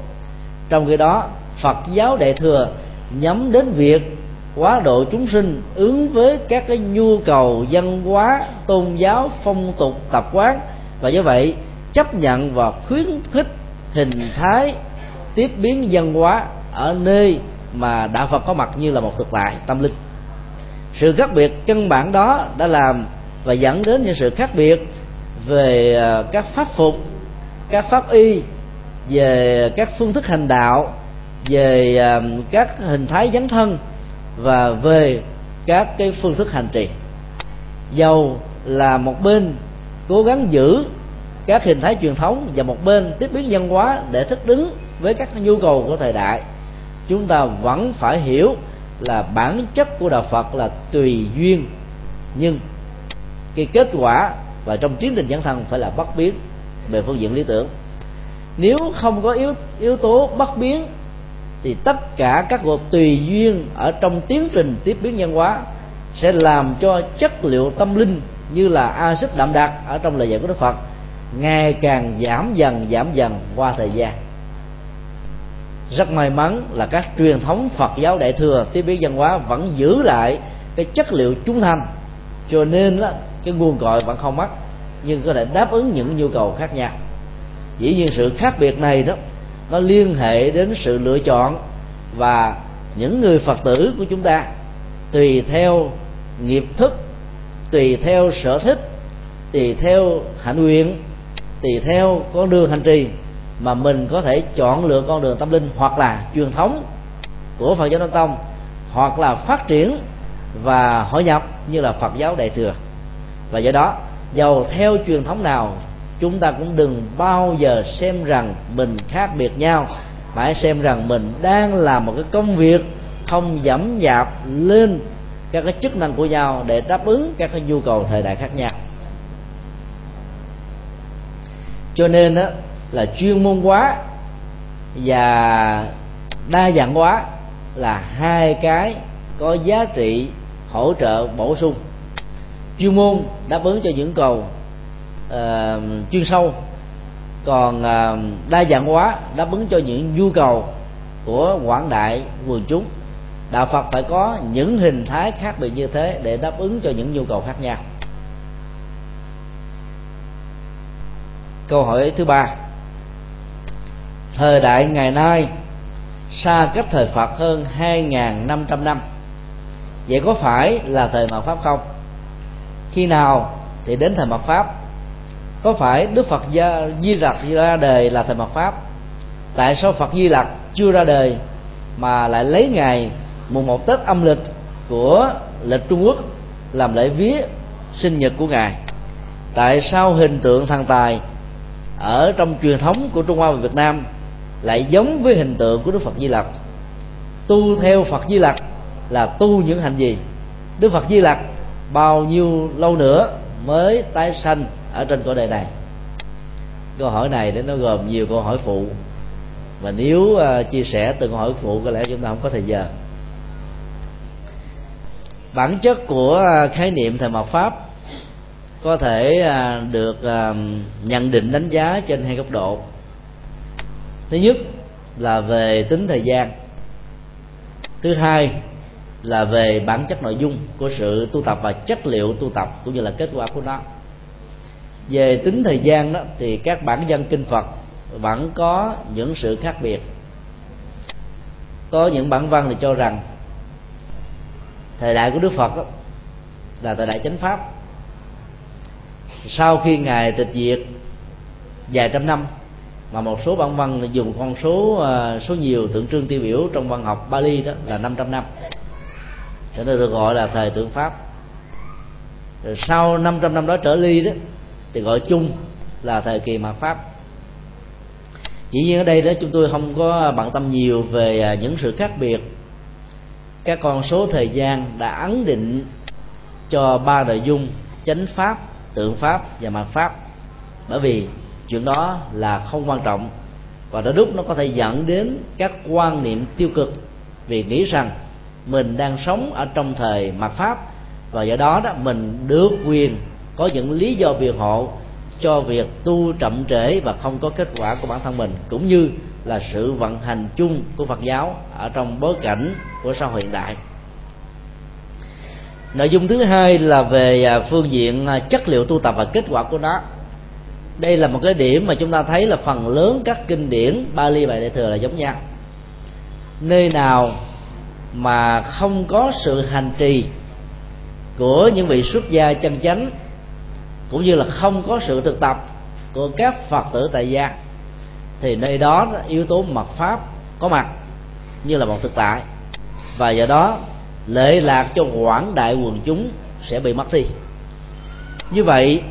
A: Trong khi đó, Phật giáo Đại thừa nhắm đến việc quá độ chúng sinh ứng với các cái nhu cầu văn hóa, tôn giáo, phong tục, tập quán. Và do vậy, chấp nhận và khuyến khích hình thái tiếp biến văn hóa ở nơi mà đạo Phật có mặt như là một thực tại, tâm linh. Sự khác biệt căn bản đó đã làm và dẫn đến những sự khác biệt về ờ, các pháp phục, các pháp y, về các phương thức hành đạo, về ờ, các hình thái dấn thân và về các cái phương thức hành trì. Dầu là một bên cố gắng giữ các hình thái truyền thống và một bên tiếp biến văn hóa để thích ứng với các nhu cầu của thời đại, chúng ta vẫn phải hiểu là bản chất của đạo Phật là tùy duyên. Nhưng cái kết quả và trong tiến trình dẫn thân phải là bất biến về phương diện lý tưởng. Nếu không có yếu yếu tố bất biến thì tất cả các cuộc tùy duyên ở trong tiến trình tiếp biến nhân hóa sẽ làm cho chất liệu tâm linh như là axit đậm đặc ở trong lời dạy của Đức Phật ngày càng giảm dần giảm dần qua thời gian. Rất may mắn là các truyền thống Phật giáo đại thừa tiếp biến văn hóa vẫn giữ lại cái chất liệu trung thành, cho nên là cái nguồn cội vẫn không mất nhưng có thể đáp ứng những nhu cầu khác nhau. Dĩ nhiên sự khác biệt này đó nó liên hệ đến sự lựa chọn và những người phật tử của chúng ta, tùy theo nghiệp thức, tùy theo sở thích, tùy theo hạnh nguyện, tùy theo con đường hành trì mà mình có thể chọn lựa con đường tâm linh hoặc là truyền thống của Phật giáo Nam Tông, hoặc là phát triển và hội nhập như là Phật giáo Đại thừa. Và do đó, dầu theo truyền thống nào chúng ta cũng đừng bao giờ xem rằng mình khác biệt nhau. Phải xem rằng mình đang làm một cái công việc không dẫm dạp lên các cái chức năng của nhau để đáp ứng các cái nhu cầu thời đại khác nhau. Cho nên đó là chuyên môn hóa và đa dạng hóa là hai cái có giá trị hỗ trợ bổ sung. Chuyên môn đáp ứng cho những cầu uh, chuyên sâu. Còn uh, đa dạng hóa đáp ứng cho những nhu cầu của quảng đại quần chúng. Đạo phật phải có những hình thái khác biệt như thế để đáp ứng cho những nhu cầu khác nhau. Câu hỏi thứ ba. Thời đại ngày nay xa cách thời Phật hơn 2.500 năm. Vậy có phải là thời mạt Pháp không? Khi nào thì đến thời mạt Pháp? Có phải Đức Phật Gia, Di Lặc ra đời là thời mật Pháp? Tại sao Phật Di Lặc chưa ra đời mà lại lấy ngày mùng một Tết âm lịch của lịch Trung Quốc làm lễ vía sinh nhật của ngài? Tại sao hình tượng thần tài ở trong truyền thống của Trung Hoa và Việt Nam lại giống với hình tượng của Đức Phật Di Lặc? Tu theo Phật Di Lặc là tu những hành gì? Đức Phật Di Lặc bao nhiêu lâu nữa mới tái sanh? Ở trên cõi đời này. Câu hỏi này để nó gồm nhiều câu hỏi phụ. Và nếu uh, chia sẻ từng câu hỏi phụ có lẽ chúng ta không có thời giờ. Bản chất của uh, khái niệm thời mạt pháp có thể uh, được uh, nhận định đánh giá trên hai góc độ. Thứ nhất là về tính thời gian. Thứ hai là về bản chất nội dung của sự tu tập và chất liệu tu tập cũng như là kết quả của nó về tính thời gian đó thì các bản dân kinh phật vẫn có những sự khác biệt. Có những bản văn thì cho rằng thời đại của đức phật đó, là thời đại chánh pháp. Sau khi ngài tịch diệt vài trăm năm mà một số bản văn dùng con số ờ, số nhiều tượng trưng tiêu biểu trong văn học Bali đó là 500 năm. Cho nên được gọi là thời tượng pháp. Rồi sau 500 năm đó trở ly đó thì gọi chung là thời kỳ mạt pháp. Dĩ nhiên ở đây đó chúng tôi không có bận tâm nhiều về à, những sự khác biệt. Các con số thời gian đã ấn định cho ba nội dung chánh pháp, tượng pháp và mạt pháp. Bởi vì chuyện đó là không quan trọng và đôi lúc nó có thể dẫn đến các quan niệm tiêu cực vì nghĩ rằng mình đang sống ở trong thời mạt pháp và do đó đó mình được quyền có những lý do biện hộ cho việc tu chậm trễ và không có kết quả của bản thân mình, cũng như là sự vận hành chung của Phật giáo ở trong bối cảnh của xã hội hiện đại. Nội dung thứ hai là về à, phương diện à, chất liệu tu tập và kết quả của nó. Đây là một cái điểm mà chúng ta thấy là phần lớn các kinh điển Bali và Đại thừa là giống nhau. Nơi nào mà không có sự hành trì của những vị xuất gia chân chánh cũng như là không có sự thực tập của các phật tử tại gia, thì nơi đó yếu tố mật pháp có mặt như là một thực tại. Và do đó lệ lạc cho quảng đại quần chúng sẽ bị mất đi. Như vậy,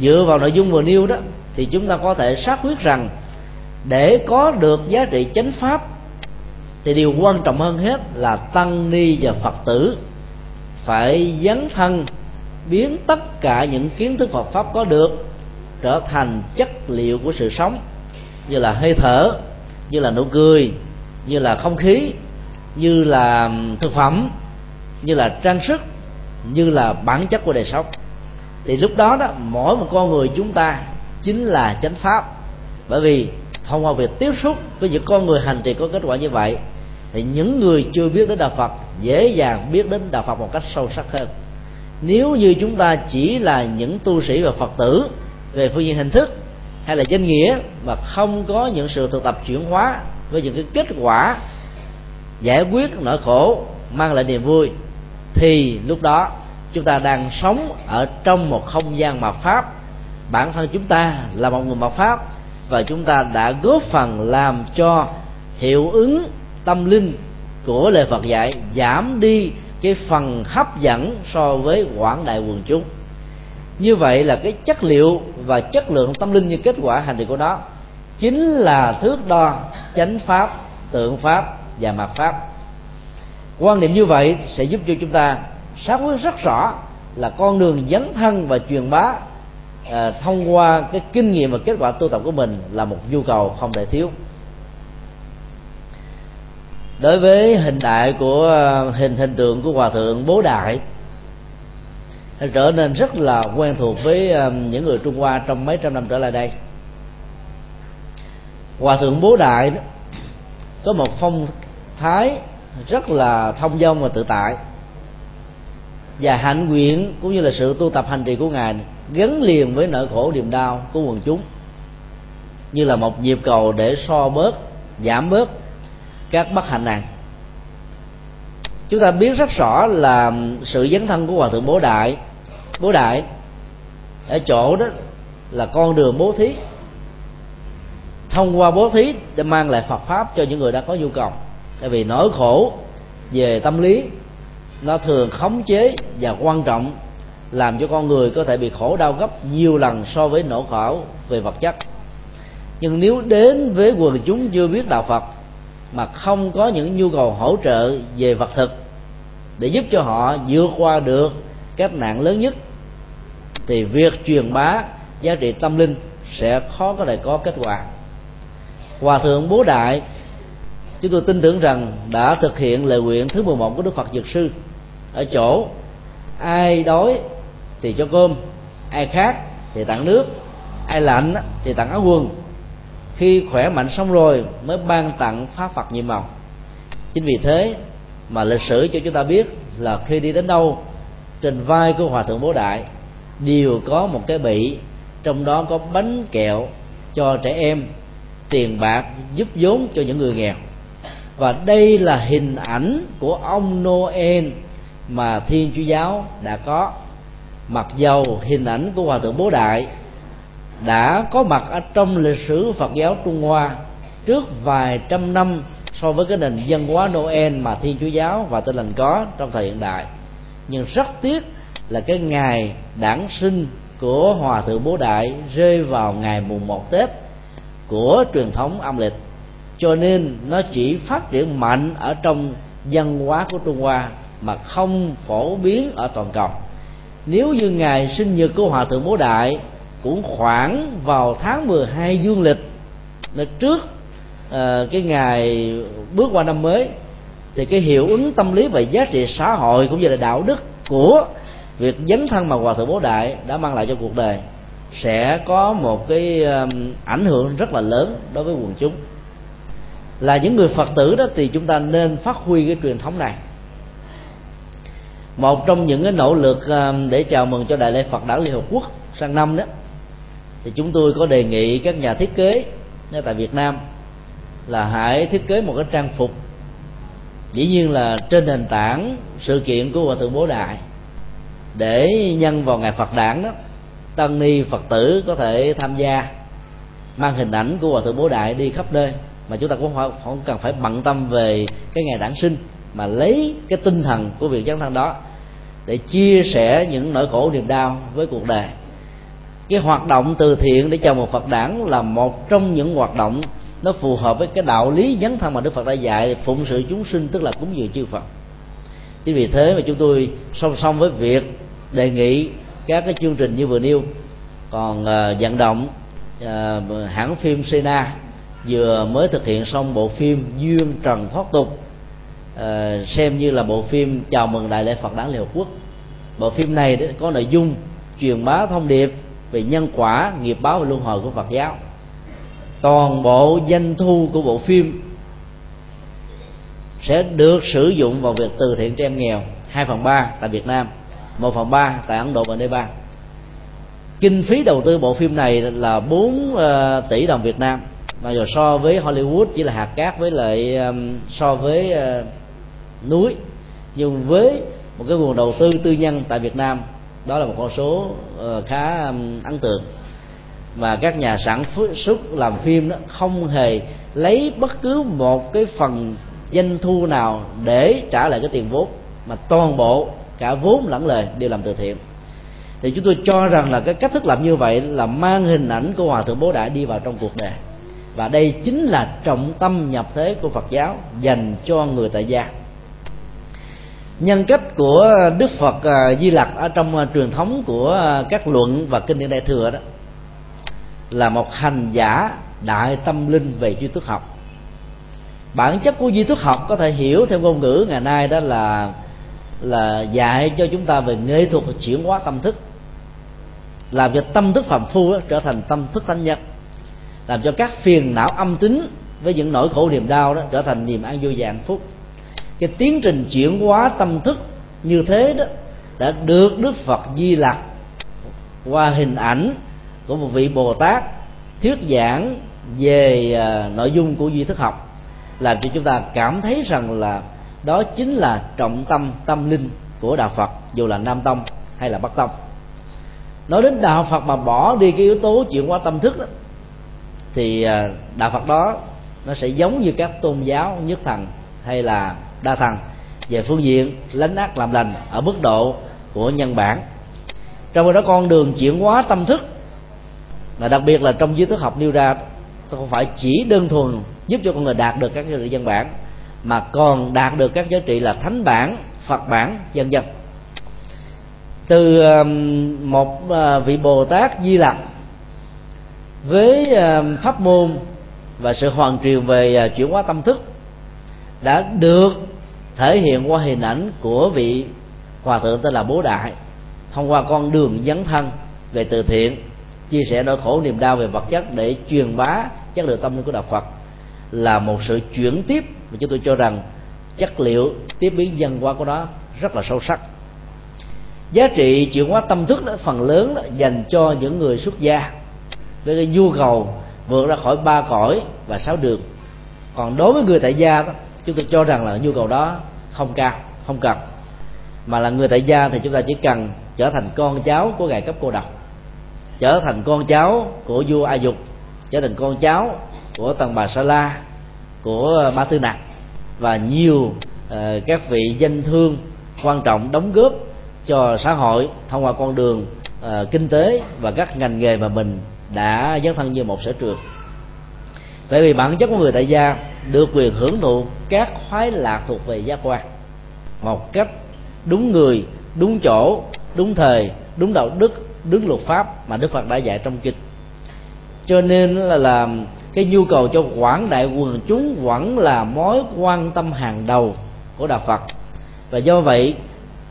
A: dựa vào nội dung vừa nêu đó, thì chúng ta có thể xác quyết rằng để có được giá trị chánh pháp, thì điều quan trọng hơn hết là tăng ni và phật tử phải dấn thân biến tất cả những kiến thức Phật pháp có được trở thành chất liệu của sự sống, như là hơi thở, như là nụ cười, như là không khí, như là thực phẩm, như là trang sức, như là bản chất của đời sống. Thì lúc đó đó, mỗi một con người chúng ta chính là chánh pháp. Bởi vì thông qua việc tiếp xúc với những con người hành trì có kết quả như vậy, thì những người chưa biết đến đạo Phật dễ dàng biết đến đạo Phật một cách sâu sắc hơn nếu như chúng ta chỉ là những tu sĩ và phật tử về phương diện hình thức hay là danh nghĩa mà không có những sự thực tập chuyển hóa với những cái kết quả giải quyết nỗi khổ mang lại niềm vui, thì lúc đó chúng ta đang sống ở trong một không gian mạt pháp. Bản thân chúng ta là một người mạt pháp và chúng ta đã góp phần làm cho hiệu ứng tâm linh của lời Phật dạy giảm đi cái phần hấp dẫn so với quảng đại quần chúng. Như vậy là cái chất liệu và chất lượng tâm linh như kết quả hành trì của nó chính là thước đo chánh pháp tượng pháp và mặt pháp. Quan niệm như vậy sẽ giúp cho chúng ta xác quyết rất rõ là con đường dấn thân và truyền bá à, thông qua cái kinh nghiệm và kết quả tu tập của mình là một nhu cầu không thể thiếu đối với hình đại của ờ, hình hình tượng của hòa thượng bố đại trở nên rất là quen thuộc với ờ, những người trung hoa trong mấy trăm năm trở lại đây. Hòa thượng bố đại đó, có một phong thái rất là thông dong và tự tại và hạnh nguyện cũng như là sự tu tập hành trì của ngài gắn liền với nỗi khổ niềm đau của quần chúng như là một nhịp cầu để so bớt giảm bớt các bất hạnh này. Chúng ta biết rất rõ là sự dấn thân của hòa thượng bố đại. Bố đại ở chỗ đó là con đường bố thí. Thông qua bố thí để mang lại Phật pháp cho những người đã có nhu cầu. Tại vì nỗi khổ về tâm lý, nó thường khống chế và quan trọng, làm cho con người có thể bị khổ đau gấp nhiều lần so với nỗi khổ về vật chất. Nhưng nếu đến với quần chúng chưa biết đạo Phật mà không có những nhu cầu hỗ trợ về vật thực để giúp cho họ vượt qua được các nạn lớn nhất, thì việc truyền bá giá trị tâm linh sẽ khó có thể có kết quả. Hòa thượng bố đại, chúng tôi tin tưởng rằng đã thực hiện lời nguyện thứ 11 của đức phật dược sư. Ở chỗ, ai đói thì cho cơm, ai khác thì tặng nước, ai lạnh thì tặng áo quần khi khỏe mạnh xong rồi mới ban tặng pháp phật nhiệm màu. Chính vì thế mà lịch sử cho chúng ta biết là khi đi đến đâu, trên vai của hòa thượng bố đại đều có một cái bị trong đó có bánh kẹo cho trẻ em, tiền bạc giúp vốn cho những người nghèo. Và đây là hình ảnh của ông Noel mà Thiên Chúa giáo đã có. Mặc dầu hình ảnh của hòa thượng bố đại đã có mặt ở trong lịch sử Phật giáo Trung Hoa trước vài trăm năm so với cái nền văn hóa Noel mà Thiên Chúa giáo và Tin lành có trong thời hiện đại. Nhưng rất tiếc là cái ngày đản sinh của hòa thượng bố đại rơi vào ngày mùng một tết của truyền thống âm lịch. Cho nên nó chỉ phát triển mạnh ở trong văn hóa của trung hoa mà không phổ biến ở toàn cầu. Nếu như ngày sinh nhật của hòa thượng bố đại cũng khoảng vào tháng 12 dương lịch là trước uh, cái ngày bước qua năm mới thì cái hiệu ứng tâm lý và giá trị xã hội cũng như là đạo đức của việc dấn thân mà hòa thượng bố đại đã mang lại cho cuộc đời sẽ có một cái ảnh hưởng rất là lớn đối với quần chúng. Là những người phật tử đó thì chúng ta nên phát huy cái truyền thống này. Một trong những cái nỗ lực để chào mừng cho đại lễ phật đản liên hợp quốc sang năm đó thì chúng tôi có đề nghị các nhà thiết kế tại việt nam là hãy thiết kế một cái trang phục. Dĩ nhiên là trên nền tảng sự kiện của hòa thượng bố đại để nhân vào ngày phật đản đó tân ni phật tử có thể tham gia. Mang hình ảnh của hòa thượng bố đại đi khắp nơi. Mà chúng ta cũng không, không cần phải bận tâm về cái ngày đản sinh mà lấy cái tinh thần của việc dấn thân đó để chia sẻ những nỗi khổ niềm đau với cuộc đời cái hoạt động từ thiện để chào một phật đản là một trong những hoạt động nó phù hợp với cái đạo lý dấn thân mà đức phật đã dạy phụng sự chúng sinh tức là cúng dường chư phật. Chính vì thế mà chúng tôi song song với việc đề nghị các cái chương trình như vừa nêu. Còn uh, vận động uh, hãng phim Sena vừa mới thực hiện xong bộ phim duyên trần thoát tục uh, xem như là bộ phim chào mừng đại lễ Phật đản Liên Hợp Quốc. Bộ phim này có nội dung truyền bá thông điệp về nhân quả, nghiệp báo và luân hồi của Phật giáo. Toàn bộ doanh thu của bộ phim sẽ được sử dụng vào việc từ thiện trẻ em nghèo 2 phần ba tại Việt Nam 1 phần ba tại Ấn Độ và Nepal. Kinh phí đầu tư bộ phim này là 4 ờ, tỷ đồng Việt Nam. Mà giờ so với Hollywood, chỉ là hạt cát với lại so với ờ, núi. Nhưng với một cái nguồn đầu tư tư nhân tại Việt Nam đó là một con số ờ, khá ấn tượng. Và các nhà sản xuất làm phim đó không hề lấy bất cứ một cái phần doanh thu nào để trả lại cái tiền vốn, mà toàn bộ, cả vốn lẫn lời đều làm từ thiện. Thì chúng tôi cho rằng là cái cách thức làm như vậy là mang hình ảnh của hòa thượng bố đại đi vào trong cuộc đời. Và đây chính là trọng tâm nhập thế của phật giáo dành cho người tại gia nhân cách của đức phật à, di lặc ở trong à, truyền thống của à, các luận và kinh điển đại thừa đó là một hành giả đại tâm linh về duy thức học. Bản chất của duy thức học có thể hiểu theo ngôn ngữ ngày nay đó là là dạy cho chúng ta về nghệ thuật chuyển hóa tâm thức làm cho tâm thức phạm phu đó, trở thành tâm thức thánh nhân làm cho các phiền não âm tính với những nỗi khổ niềm đau đó trở thành niềm an vui và hạnh phúc cái tiến trình chuyển hóa tâm thức như thế đó đã được đức phật di lặc qua hình ảnh của một vị bồ tát thuyết giảng về à, nội dung của duy thức học làm cho chúng ta cảm thấy rằng là đó chính là trọng tâm tâm linh của đạo phật dù là nam tông hay là bắc tông. Nói đến đạo phật mà bỏ đi cái yếu tố chuyển hóa tâm thức đó, thì à, đạo phật đó nó sẽ giống như các tôn giáo nhất thần hay là đa thần. Về phương diện lánh ác làm lành ở mức độ của nhân bản. Trong đó con đường chuyển hóa tâm thức, và đặc biệt là trong giới thức học nêu ra không phải chỉ đơn thuần giúp cho con người đạt được các giá trị dân bản, mà còn đạt được các giá trị là thánh bản, phật bản dân dân từ um, một à, vị bồ tát di lặc với à, pháp môn và sự hoàn truyền về à, chuyển hóa tâm thức đã được thể hiện qua hình ảnh của vị hòa thượng tên là bố đại thông qua con đường dấn thân về từ thiện chia sẻ nỗi khổ niềm đau về vật chất để truyền bá chất lượng tâm linh của đạo phật là một sự chuyển tiếp mà chúng tôi cho rằng chất liệu tiếp biến dân hóa của nó rất là sâu sắc. Giá trị chuyển hóa tâm thức đó phần lớn đó, dành cho những người xuất gia với cái nhu cầu vượt ra khỏi ba cõi và sáu đường. Còn đối với người tại gia đó, chúng tôi cho rằng là nhu cầu đó không cao không cần. Mà là người tại gia thì chúng ta chỉ cần trở thành con cháu của ngài cấp cô độc. Trở thành con cháu của vua a dục. Trở thành con cháu của tần bà sa la của ba tư nặc. Và nhiều uh, các vị danh thương quan trọng đóng góp cho xã hội thông qua con đường uh, kinh tế và các ngành nghề mà mình đã dấn thân như một sở trường bởi vì bản chất của người tại gia được quyền hưởng thụ các khoái lạc thuộc về giác quan. Một cách đúng người, đúng chỗ, đúng thời, đúng đạo đức, đúng luật pháp mà đức phật đã dạy trong kinh. Cho nên là làm cái nhu cầu cho quảng đại quần chúng vẫn là mối quan tâm hàng đầu của đạo phật. Và do vậy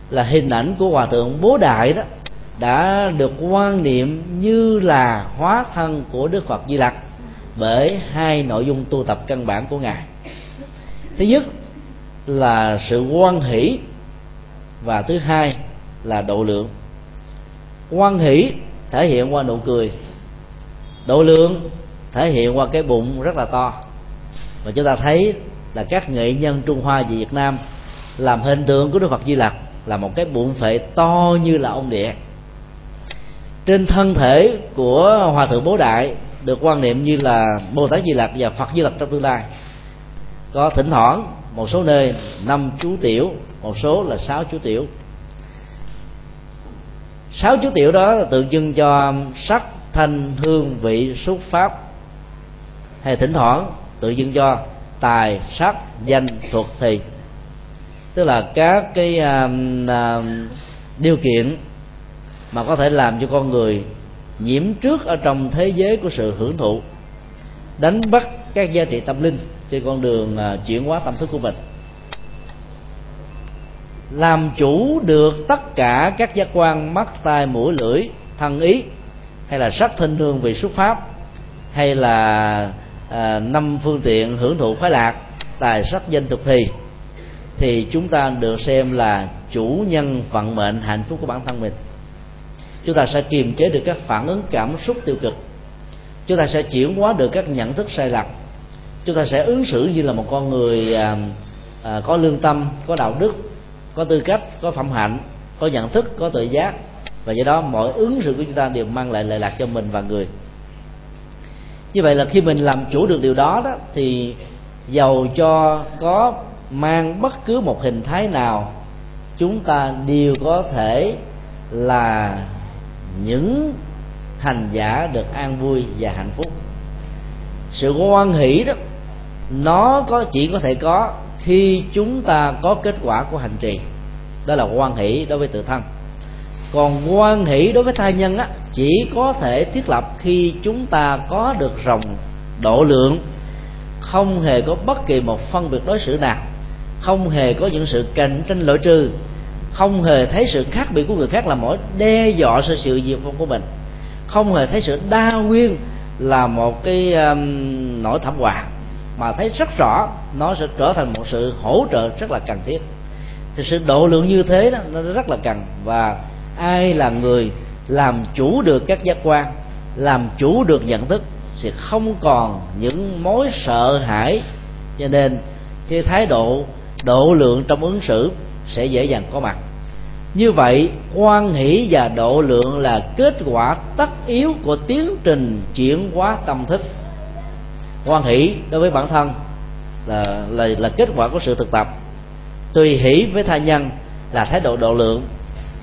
A: là hình ảnh của hòa thượng bố đại đó đã được quan niệm như là hóa thân của đức phật di lặc bởi hai nội dung tu tập căn bản của ngài. Thứ nhất là sự quan hỷ và thứ hai là độ lượng. Quan hỷ thể hiện qua nụ cười, độ lượng thể hiện qua cái bụng rất là to. Và chúng ta thấy là các nghệ nhân trung hoa về việt nam làm hình tượng của đức phật di lặc là một cái bụng phệ to như là ông địa. Trên thân thể của hòa thượng bố đại được quan niệm như là bồ tát di lặc và phật di lặc trong tương lai. Có thỉnh thoảng một số nơi năm chú tiểu một số là sáu chú tiểu. Sáu chú tiểu đó là tượng trưng cho sắc thanh hương vị xúc pháp. Hay thỉnh thoảng tự trưng cho tài sắc danh thuộc thì. Tức là các cái uh, uh, điều kiện mà có thể làm cho con người nhiễm trước ở trong thế giới của sự hưởng thụ đánh bắt các giá trị tâm linh trên con đường à, chuyển hóa tâm thức của mình. Làm chủ được tất cả các giác quan mắt tai mũi lưỡi thân ý hay là sắc thân hương vị xuất pháp hay là à, năm phương tiện hưởng thụ khoái lạc tài sắc danh tục thì thì chúng ta được xem là chủ nhân vận mệnh hạnh phúc của bản thân mình chúng ta sẽ kiềm chế được các phản ứng cảm xúc tiêu cực. Chúng ta sẽ chuyển hóa được các nhận thức sai lầm. Chúng ta sẽ ứng xử như là một con người à, à, có lương tâm có đạo đức có tư cách có phẩm hạnh có nhận thức có tự giác. Và do đó mọi ứng xử của chúng ta đều mang lại lợi lạc cho mình và người. Như vậy là khi mình làm chủ được điều đó đó thì giàu cho có mang bất cứ một hình thái nào chúng ta đều có thể là những hành giả được an vui và hạnh phúc. Sự quan hỷ đó, nó có chỉ có thể có khi chúng ta có kết quả của hành trì. Đó là quan hỷ đối với tự thân. Còn quan hỷ đối với thai nhân á, chỉ có thể thiết lập khi chúng ta có được rồng độ lượng, không hề có bất kỳ một phân biệt đối xử nào, không hề có những sự cạnh tranh loại trừ không hề thấy sự khác biệt của người khác là mỗi đe dọa sự sự diệt vong của mình. Không hề thấy sự đa nguyên là một cái um, nỗi thảm họa. Mà thấy rất rõ nó sẽ trở thành một sự hỗ trợ rất là cần thiết. Thì sự độ lượng như thế đó nó rất là cần. Và ai là người làm chủ được các giác quan làm chủ được nhận thức sẽ không còn những mối sợ hãi. Cho nên cái thái độ độ lượng trong ứng xử sẽ dễ dàng có mặt. Như vậy quan hỷ và độ lượng là kết quả tất yếu của tiến trình chuyển hóa tâm thức. Quan hỷ đối với bản thân là là là kết quả của sự thực tập. Tùy hỷ với tha nhân là thái độ độ lượng,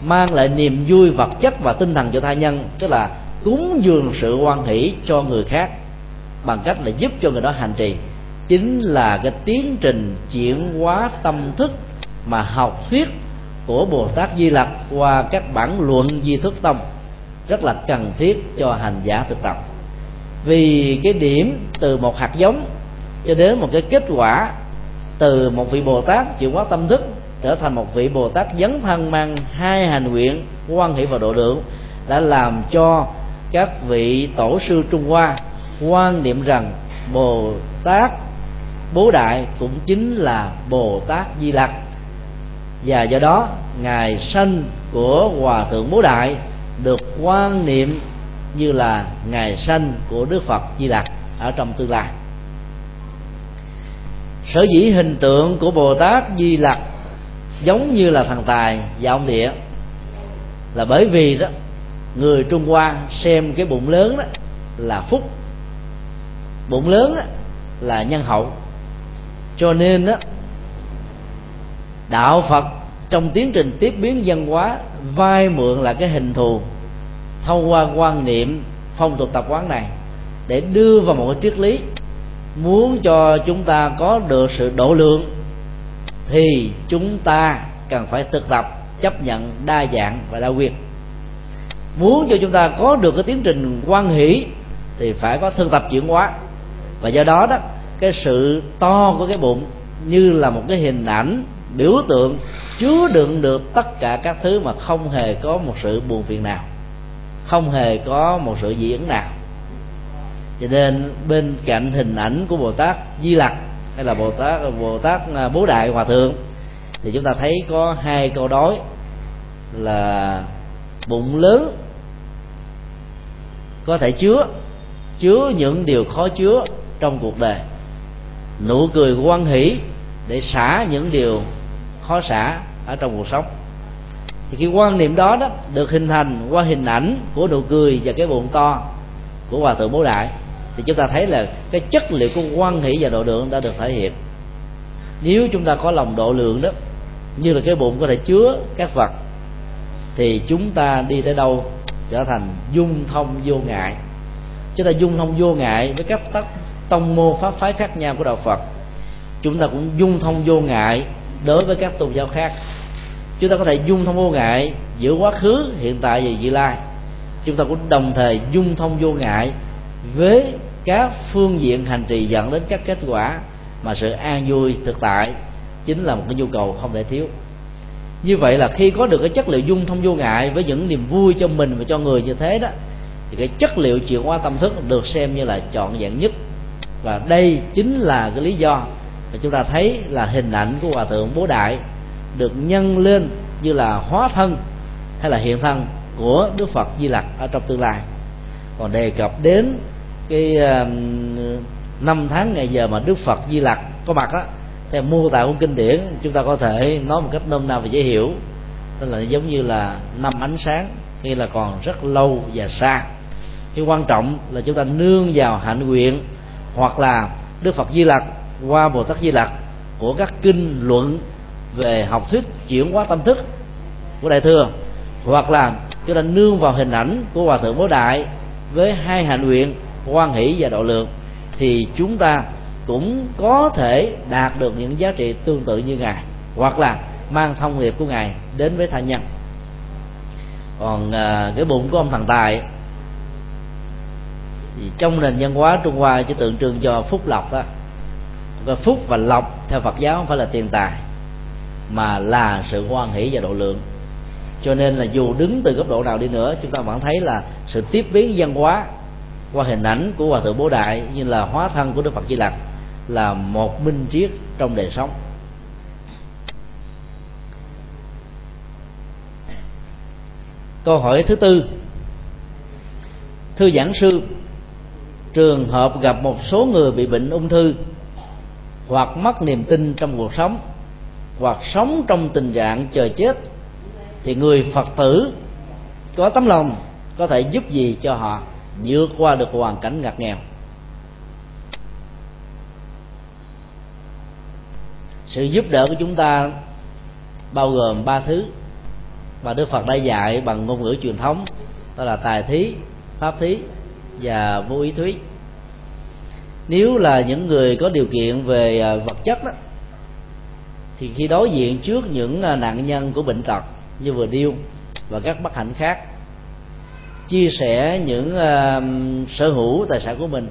A: mang lại niềm vui vật chất và tinh thần cho tha nhân, tức là cúng dường sự quan hỷ cho người khác bằng cách là giúp cho người đó hành trì. Chính là cái tiến trình chuyển hóa tâm thức mà học thuyết của bồ tát di lặc qua các bản luận di thức tông rất là cần thiết cho hành giả thực tập. Vì cái điểm từ một hạt giống cho đến một cái kết quả từ một vị bồ tát chuyển hóa tâm thức trở thành một vị bồ tát dấn thân mang hai hành nguyện quan hệ và độ lượng đã làm cho các vị tổ sư trung hoa quan niệm rằng bồ tát bố đại cũng chính là bồ tát di lặc và do đó ngày sanh của hòa thượng bố đại được quan niệm như là ngày sanh của đức phật di lặc ở trong tương lai. Sở dĩ hình tượng của bồ tát di lặc giống như là thần tài và ông địa là bởi vì đó, người trung hoa xem cái bụng lớn đó là phúc, bụng lớn đó là nhân hậu. Cho nên đó đạo phật trong tiến trình tiếp biến văn hóa, vai mượn là cái hình thù, thông qua quan niệm phong tục tập quán này để đưa vào một cái triết lý. Muốn cho chúng ta có được sự độ lượng thì chúng ta cần phải thực tập, chấp nhận đa dạng và đa quyền muốn cho chúng ta có được cái tiến trình quan hỷ thì phải có thực tập chuyển hóa. Và do đó đó, cái sự to của cái bụng như là một cái hình ảnh biểu tượng chứa đựng được tất cả các thứ mà không hề có một sự buồn phiền nào, không hề có một sự dị ứng nào. Cho nên bên cạnh hình ảnh của bồ tát di lặc hay là bồ tát bồ tát à, bố đại hòa thượng thì chúng ta thấy có hai câu đối là bụng lớn có thể chứa chứa những điều khó chứa trong cuộc đời. Nụ cười quan hỷ để xả những điều khó xả ở trong cuộc sống. Thì cái quan niệm đó đó được hình thành qua hình ảnh của nụ cười và cái bụng to của hòa thượng bố đại. Thì chúng ta thấy là cái chất liệu của quan hỷ và độ lượng đã được thể hiện. Nếu chúng ta có lòng độ lượng đó, như là cái bụng có thể chứa các vật, thì chúng ta đi tới đâu trở thành dung thông vô ngại. Chúng ta dung thông vô ngại với các tông môn pháp phái khác nhau của đạo phật. Chúng ta cũng dung thông vô ngại đối với các tôn giáo khác. Chúng ta có thể dung thông vô ngại giữa quá khứ, hiện tại và vị lai. Chúng ta cũng đồng thời dung thông vô ngại với các phương diện hành trì dẫn đến các kết quả mà sự an vui thực tại chính là một cái nhu cầu không thể thiếu. Như vậy là khi có được cái chất liệu dung thông vô ngại với những niềm vui cho mình và cho người như thế đó, thì cái chất liệu chuyển hóa tâm thức được xem như là trọn vẹn nhất. Và đây chính là cái lý do và chúng ta thấy là hình ảnh của hòa thượng bố đại được nhân lên như là hóa thân hay là hiện thân của đức phật di lặc ở trong tương lai. Còn đề cập đến cái năm tháng ngày giờ mà đức phật di lặc có mặt đó theo mô tả của kinh điển, chúng ta có thể nói một cách nôm na và dễ hiểu tức là giống như là năm ánh sáng khi là còn rất lâu và xa. Cái quan trọng là chúng ta nương vào hạnh nguyện hoặc là đức phật di lặc qua bồ tát di lặc của các kinh luận về học thuyết chuyển hóa tâm thức của đại thừa hoặc là chúng ta nương vào hình ảnh của hòa thượng bố đại với hai hạnh nguyện quan hỷ và độ lượng thì chúng ta cũng có thể đạt được những giá trị tương tự như ngài hoặc là mang thông nghiệp của ngài đến với tha nhân. Còn à, cái bụng của ông thần tài thì trong nền văn hóa trung hoa chỉ tượng trưng cho phúc lộc đó Ờ, phúc và lộc theo phật giáo không phải là tiền tài, mà là sự hoan hỷ và độ lượng. Cho nên là dù đứng từ góc độ nào đi nữa, chúng ta vẫn thấy là sự tiếp biến văn hóa qua hình ảnh của hòa thượng bố đại như là hóa thân của đức phật di lặc là một minh triết trong đời sống. Câu hỏi thứ tư. Thư giảng sư, trường hợp gặp một số người bị bệnh ung thư hoặc mất niềm tin trong cuộc sống, hoặc sống trong tình trạng chờ chết, thì người phật tử có tấm lòng có thể giúp gì cho họ vượt qua được hoàn cảnh ngặt nghèo. Sự giúp đỡ của chúng ta bao gồm ba thứ và đức phật đã dạy bằng ngôn ngữ truyền thống, đó là tài thí, pháp thí và vô ý thúy nếu là những người có điều kiện về à, vật chất đó thì khi đối diện trước những à, nạn nhân của bệnh tật như vừa điêu và các bất hạnh khác chia sẻ những uh, sở hữu tài sản của mình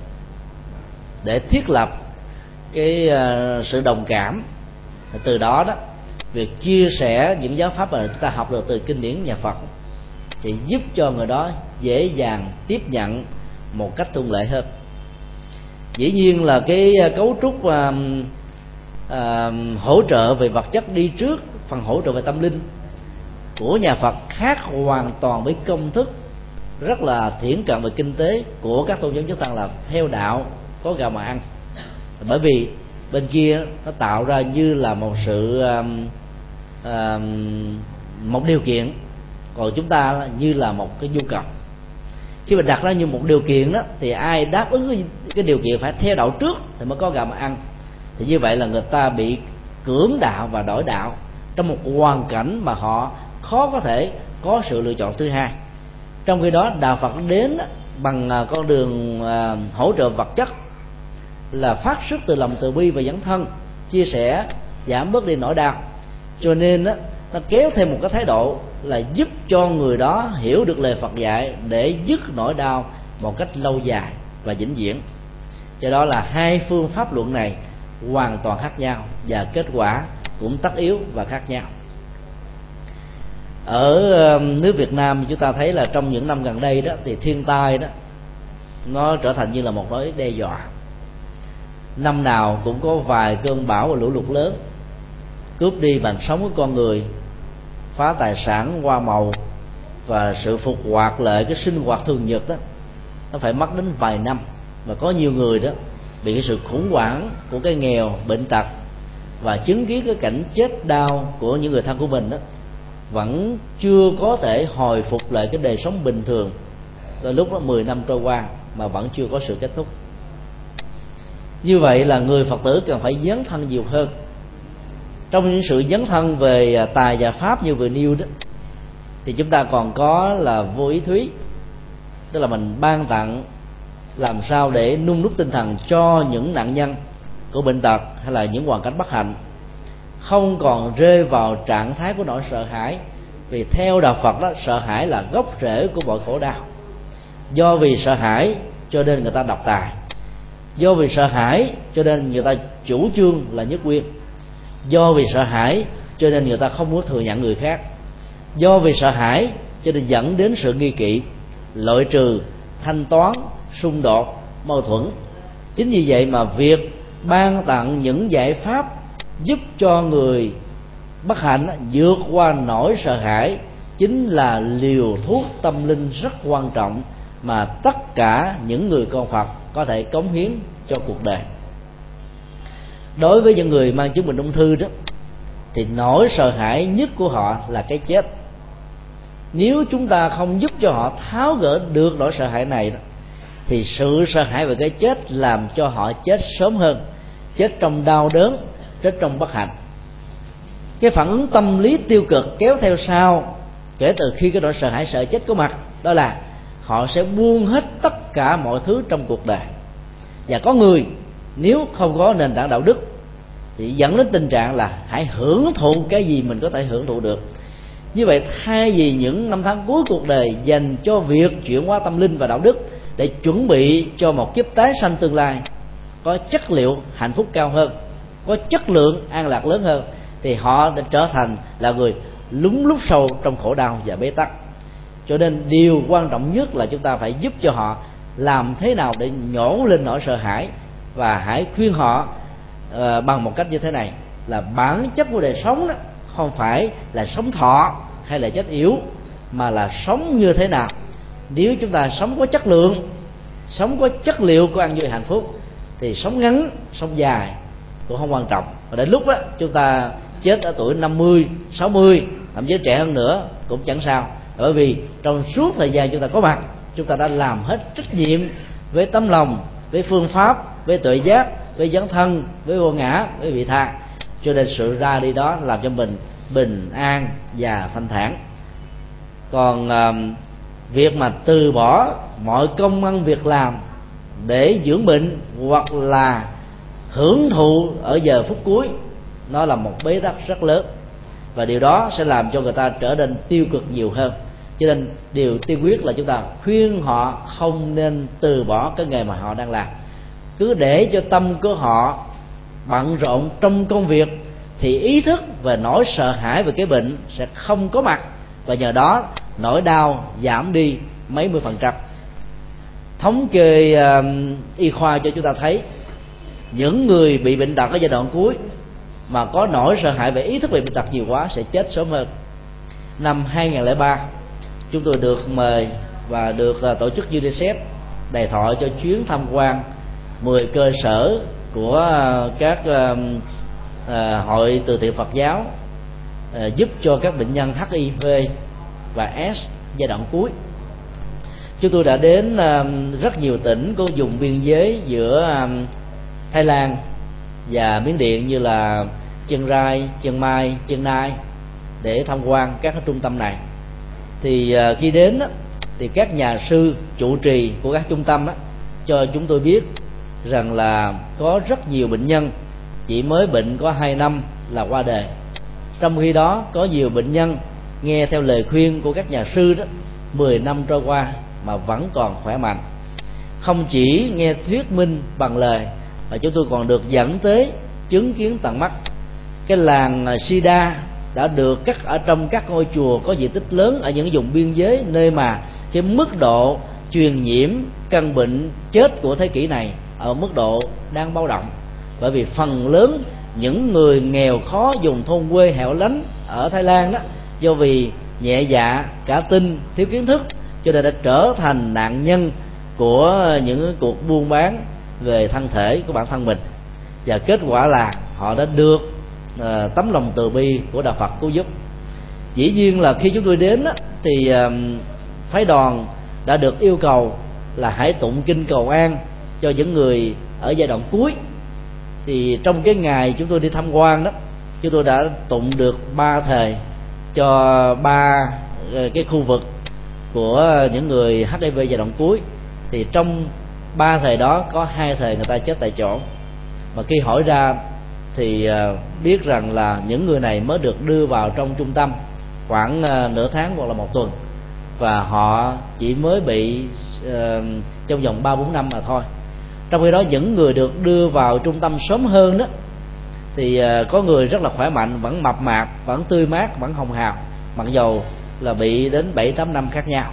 A: để thiết lập cái uh, sự đồng cảm từ đó đó việc chia sẻ những giáo pháp mà chúng ta học được từ kinh điển nhà Phật sẽ giúp cho người đó dễ dàng tiếp nhận một cách thuận lợi hơn dĩ nhiên là cái ờ, cấu trúc uh, uh, hỗ trợ về vật chất đi trước phần hỗ trợ về tâm linh của nhà Phật khác hoàn toàn với công thức rất là thiển cận về kinh tế của các tôn giáo chúng tăng là theo đạo có gạo mà ăn. Bởi vì bên kia nó tạo ra như là một sự um, um, một điều kiện còn chúng ta như là một cái nhu cầu khi mình đặt ra như một điều kiện đó thì ai đáp ứng cái, điều kiện phải theo đạo trước thì mới có gạo mà ăn. Thì như vậy là người ta bị cưỡng đạo và đổi đạo trong một hoàn cảnh mà họ khó có thể có sự lựa chọn thứ hai. Trong khi đó đạo phật đến bằng à, con đường à, hỗ trợ vật chất là phát xuất từ lòng từ bi và dẫn thân chia sẻ giảm bớt đi nỗi đau. Cho nên đó, nó kéo thêm một cái thái độ là giúp cho người đó hiểu được lời Phật dạy để dứt nỗi đau một cách lâu dài và vĩnh viễn. Do đó là hai phương pháp luận này hoàn toàn khác nhau và kết quả cũng tất yếu và khác nhau. Ở um, nước Việt Nam chúng ta thấy là trong những năm gần đây đó thì thiên tai đó, nó trở thành như là một mối đe dọa. Năm nào cũng có vài cơn bão và lũ lụt lớn, cướp đi bằng sống của con người phá tài sản hoa màu và sự phục hoạt lại cái sinh hoạt thường nhật đó, nó phải mất đến vài năm. Và có nhiều người đó bị cái sự khủng hoảng của cái nghèo, bệnh tật và chứng kiến cái cảnh chết đau của những người thân của mình đó, vẫn chưa có thể hồi phục lại cái đời sống bình thường. Tới lúc đó 10 năm trôi qua mà vẫn chưa có sự kết thúc. Như vậy là người phật tử cần phải dấn thân nhiều hơn trong những sự dấn thân về à, tài và pháp như vừa nêu đó, thì chúng ta còn có là vô ý thúy. Tức là mình ban tặng, làm sao để nung nút tinh thần cho những nạn nhân của bệnh tật hay là những hoàn cảnh bất hạnh. Không còn rơi vào trạng thái của nỗi sợ hãi, vì theo đạo Phật đó, sợ hãi là gốc rễ của mọi khổ đau. Do vì sợ hãi cho nên người ta độc tài. Do vì sợ hãi cho nên người ta chủ trương là nhất quyền do vì sợ hãi, cho nên người ta không muốn thừa nhận người khác. Do vì sợ hãi, cho nên dẫn đến sự nghi kỵ, loại trừ, thanh toán, xung đột, mâu thuẫn. Chính vì vậy mà việc ban tặng những giải pháp giúp cho người bất hạnh vượt qua nỗi sợ hãi chính là liều thuốc tâm linh rất quan trọng mà tất cả những người con Phật có thể cống hiến cho cuộc đời đối với những người mang chứng bệnh ung thư đó thì nỗi sợ hãi nhất của họ là cái chết. Nếu chúng ta không giúp cho họ tháo gỡ được nỗi sợ hãi này đó, thì sự sợ hãi về cái chết làm cho họ chết sớm hơn chết trong đau đớn chết trong bất hạnh. Cái phản ứng tâm lý tiêu cực kéo theo sau kể từ khi cái nỗi sợ hãi sợ chết có mặt đó là họ sẽ buông hết tất cả mọi thứ trong cuộc đời. Và có người nếu không có nền tảng đạo đức, thì dẫn đến tình trạng là hãy hưởng thụ cái gì mình có thể hưởng thụ được. Như vậy, thay vì những năm tháng cuối cuộc đời dành cho việc chuyển hóa tâm linh và đạo đức để chuẩn bị cho một kiếp tái sanh tương lai, có chất liệu hạnh phúc cao hơn, có chất lượng an lạc lớn hơn, thì họ đã trở thành là người lúng lúc sâu trong khổ đau và bế tắc. Cho nên điều quan trọng nhất là chúng ta phải giúp cho họ làm thế nào để nhổ lên nỗi sợ hãi và hãy khuyên họ uh, bằng một cách như thế này là bản chất của đời sống đó không phải là sống thọ hay là chết yếu mà là sống như thế nào. Nếu chúng ta sống có chất lượng sống có chất liệu của ăn vui hạnh phúc thì sống ngắn sống dài cũng không quan trọng. Và đến lúc đó chúng ta chết ở tuổi 50, 60 thậm chí trẻ hơn nữa cũng chẳng sao. Bởi vì trong suốt thời gian chúng ta có mặt chúng ta đã làm hết trách nhiệm với tấm lòng với phương pháp với tự giác với dấn thân với vô ngã với vị tha. Cho nên sự ra đi đó làm cho mình bình an và thanh thản. Còn uh, việc mà từ bỏ mọi công ăn việc làm để dưỡng bệnh hoặc là hưởng thụ ở giờ phút cuối nó là một bế tắc rất lớn. Và điều đó sẽ làm cho người ta trở nên tiêu cực nhiều hơn. Cho nên điều tiên quyết là chúng ta khuyên họ không nên từ bỏ cái nghề mà họ đang làm cứ để cho tâm của họ bận rộn trong công việc thì ý thức về nỗi sợ hãi về cái bệnh sẽ không có mặt và nhờ đó nỗi đau giảm đi mấy mươi phần trăm. Thống kê uh, y khoa cho chúng ta thấy những người bị bệnh tật ở giai đoạn cuối mà có nỗi sợ hãi về ý thức về bệnh tật nhiều quá sẽ chết sớm hơn. Năm 2003 chúng tôi được mời và được uh, tổ chức UNICEF đề thọ cho chuyến tham quan 10 cơ sở của à, các à, à, hội từ thiện Phật giáo giúp cho các bệnh nhân HIV và S giai đoạn cuối. Chúng tôi đã đến rất nhiều tỉnh có vùng biên giới giữa Thái Lan và Miến Điện như là Chiang Rai, Chiang Mai, Chiang Nai để tham quan các trung tâm này. Thì khi đến thì các nhà sư chủ trì của các trung tâm cho chúng tôi biết rằng là có rất nhiều bệnh nhân, chỉ mới bệnh có hai năm là qua đời. Trong khi đó, có nhiều bệnh nhân nghe theo lời khuyên của các nhà sư đó 10 năm trôi qua mà vẫn còn khỏe mạnh. Không chỉ nghe thuyết minh bằng lời, mà chúng tôi còn được dẫn tới chứng kiến tận mắt. Cái làng à, sida đã được cắt ở trong các ngôi chùa có diện tích lớn ở những vùng biên giới nơi mà cái mức độ truyền nhiễm căn bệnh chết của thế kỷ này ở mức độ đang bao động. Bởi vì phần lớn những người nghèo khó dùng thôn quê hẻo lánh ở Thái Lan đó do vì nhẹ dạ cả tin thiếu kiến thức cho nên đã trở thành nạn nhân của những cuộc buôn bán về thân thể của bản thân mình. Và kết quả là họ đã được uh, tấm lòng từ bi của đạo Phật cứu giúp. Dĩ nhiên là khi chúng tôi đến đó, thì uh, phái đoàn đã được yêu cầu là hãy tụng kinh cầu an cho những người ở giai đoạn cuối. Thì trong cái ngày chúng tôi đi tham quan đó chúng tôi đã tụng được ba thời cho ba ờ, cái khu vực của những người HIV giai đoạn cuối. Thì trong ba thời đó có hai thời người ta chết tại chỗ. Mà khi hỏi ra thì ờ, biết rằng là những người này mới được đưa vào trong trung tâm khoảng ờ, nửa tháng hoặc là một tuần. Và họ chỉ mới bị uh, trong vòng ba bốn năm mà thôi trong khi đó, những người được đưa vào trung tâm sớm hơn đó, thì à, có người rất là khỏe mạnh, vẫn mập mạp, vẫn tươi mát, vẫn hồng hào, mặc dầu là bị đến bảy tám năm khác nhau.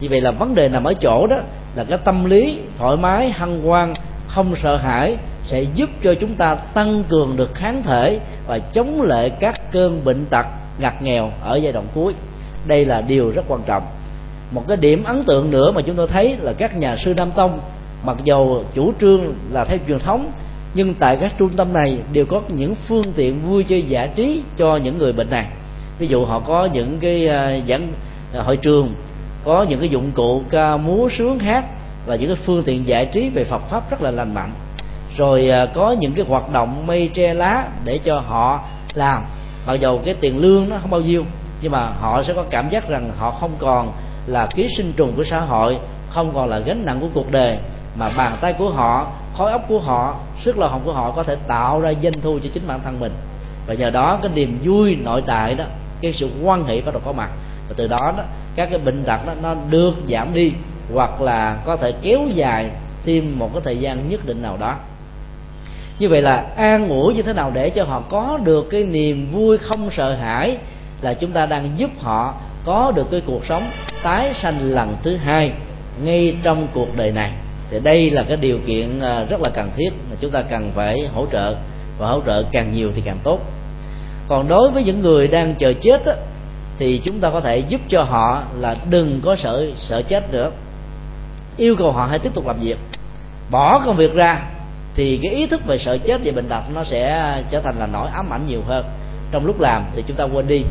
A: Vì vậy là vấn đề nằm ở chỗ đó, là cái tâm lý thoải mái, hăng hoan, không sợ hãi sẽ giúp cho chúng ta tăng cường được kháng thể và chống lại các cơn bệnh tật, ngặt nghèo ở giai đoạn cuối. Đây là điều rất quan trọng. Một cái điểm ấn tượng nữa mà chúng tôi thấy là các nhà sư nam tông mặc dầu chủ trương là theo truyền thống, nhưng tại các trung tâm này đều có những phương tiện vui chơi giải trí cho những người bệnh này. Ví dụ họ có những cái à, giảng à, hội trường, có những cái dụng cụ ca múa sướng hát và những cái phương tiện giải trí về Phật pháp rất là lành mạnh. Rồi à, có những cái hoạt động mây tre lá để cho họ làm. Mặc dầu cái tiền lương nó không bao nhiêu, nhưng mà họ sẽ có cảm giác rằng họ không còn là ký sinh trùng của xã hội, không còn là gánh nặng của cuộc đời mà bàn tay của họ, khối óc của họ, sức lao động của họ có thể tạo ra doanh thu cho chính bản thân mình. Và nhờ đó, cái niềm vui nội tại đó, cái sự quan hệ bắt đầu có mặt. Và từ đó đó, các cái bệnh tật đó, nó được giảm đi, hoặc là có thể kéo dài thêm một cái thời gian nhất định nào đó. Như vậy là an ủi như thế nào để cho họ có được cái niềm vui không sợ hãi là chúng ta đang giúp họ có được cái cuộc sống tái sanh lần thứ hai ngay trong cuộc đời này thì đây là cái điều kiện à, rất là cần thiết. Mà chúng ta cần phải hỗ trợ và hỗ trợ càng nhiều thì càng tốt. Còn đối với những người đang chờ chết á, thì chúng ta có thể giúp cho họ là đừng có sợ sợ chết nữa. Yêu cầu họ hãy tiếp tục làm việc. Bỏ công việc ra thì cái ý thức về sợ chết và bệnh tật nó sẽ trở thành là nỗi ám ảnh nhiều hơn. Trong lúc làm thì chúng ta quên đi.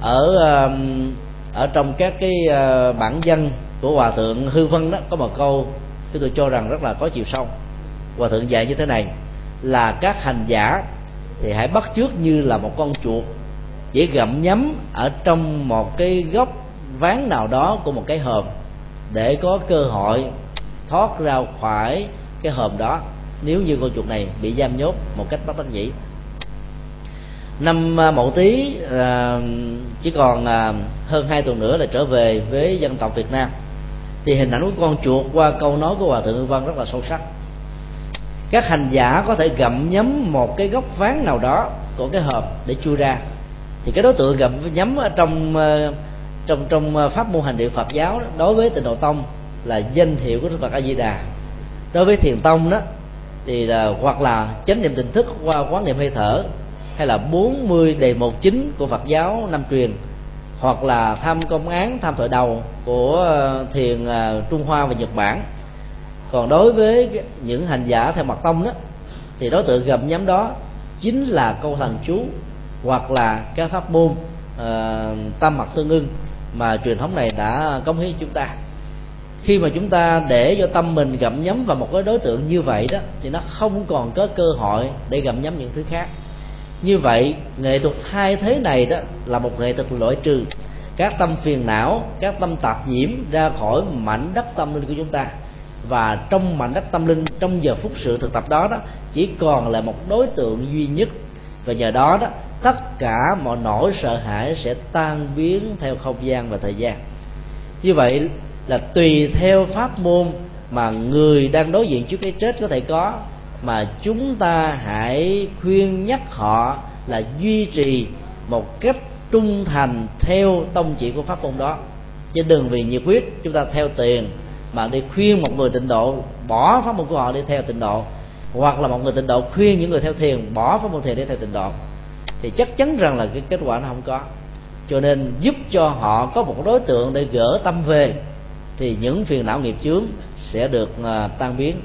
A: Ở ở trong các cái ờ, bản dân của hòa thượng hư vân đó có một câu chúng tôi cho rằng rất là có chiều sâu. Hòa thượng dạy như thế này, là các hành giả thì hãy bắt trước như là một con chuột, chỉ gặm nhấm ở trong một cái góc ván nào đó của một cái hòm, để có cơ hội thoát ra khỏi cái hòm đó, nếu như con chuột này bị giam nhốt một cách bất đắc dĩ. Năm à, mậu tý à, chỉ còn à, hơn hai tuần nữa là trở về với dân tộc Việt Nam thì hình ảnh của con chuột qua câu nói của hòa thượng Hương Văn rất là sâu sắc. Các hành giả có thể gặm nhấm một cái góc ván nào đó của cái hộp để chui ra. Thì cái đối tượng gặm nhấm ở trong ờ, trong trong ờ, pháp môn hành địa Phật giáo đối với tịnh độ tông là danh hiệu của Đức Phật A Di Đà đối với thiền tông đó, thì là, hoặc là chánh niệm tỉnh thức qua quán niệm hơi thở, hay là 40 đề một chính của Phật giáo năm truyền hoặc là tham công án tham tội đầu của ờ, thiền ờ, Trung Hoa và Nhật Bản. Còn đối với những hành giả theo mật tông đó thì đối tượng gầm nhắm đó chính là câu thần chú hoặc là cái pháp môn ờ, uh, tâm mật tương ưng mà truyền thống này đã cống hiến chúng ta. Khi mà chúng ta để cho tâm mình gặm nhấm vào một cái đối tượng như vậy đó thì nó không còn có cơ hội để gặm nhấm những thứ khác như vậy, nghệ thuật thay thế này đó là một nghệ thuật loại trừ các tâm phiền não, các tâm tạp nhiễm ra khỏi mảnh đất tâm linh của chúng ta. Và trong mảnh đất tâm linh, trong giờ phút sự thực tập đó đó, chỉ còn là một đối tượng duy nhất. Và nhờ đó đó, tất cả mọi nỗi sợ hãi sẽ tan biến theo không gian và thời gian. Như vậy là tùy theo pháp môn mà người đang đối diện trước cái chết có thể có mà chúng ta hãy khuyên nhắc họ là duy trì một cách trung thành theo tông chỉ của pháp môn đó. Chứ đừng vì nhiệt huyết chúng ta theo tiền mà đi khuyên một người tịnh độ bỏ pháp môn của họ đi theo tịnh độ, hoặc là một người tịnh độ khuyên những người theo thiền bỏ pháp môn thiền để theo tịnh độ. Thì chắc chắn rằng là cái kết quả nó không có. Cho nên giúp cho họ có một đối tượng để gỡ tâm về, thì những phiền não nghiệp chướng sẽ được à, tan biến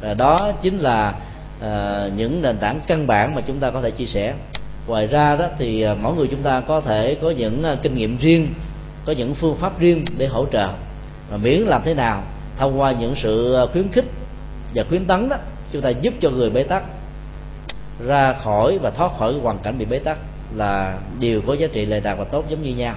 A: và đó chính là à, những nền tảng căn bản mà chúng ta có thể chia sẻ. Ngoài ra đó thì ờ, mỗi người chúng ta có thể có những kinh nghiệm riêng có những phương pháp riêng để hỗ trợ. Và miễn làm thế nào thông qua những sự khuyến khích và khuyến tấn đó chúng ta giúp cho người bế tắc ra khỏi và thoát khỏi hoàn cảnh bị bế tắc là điều có giá trị lệ đạt và tốt giống như nhau.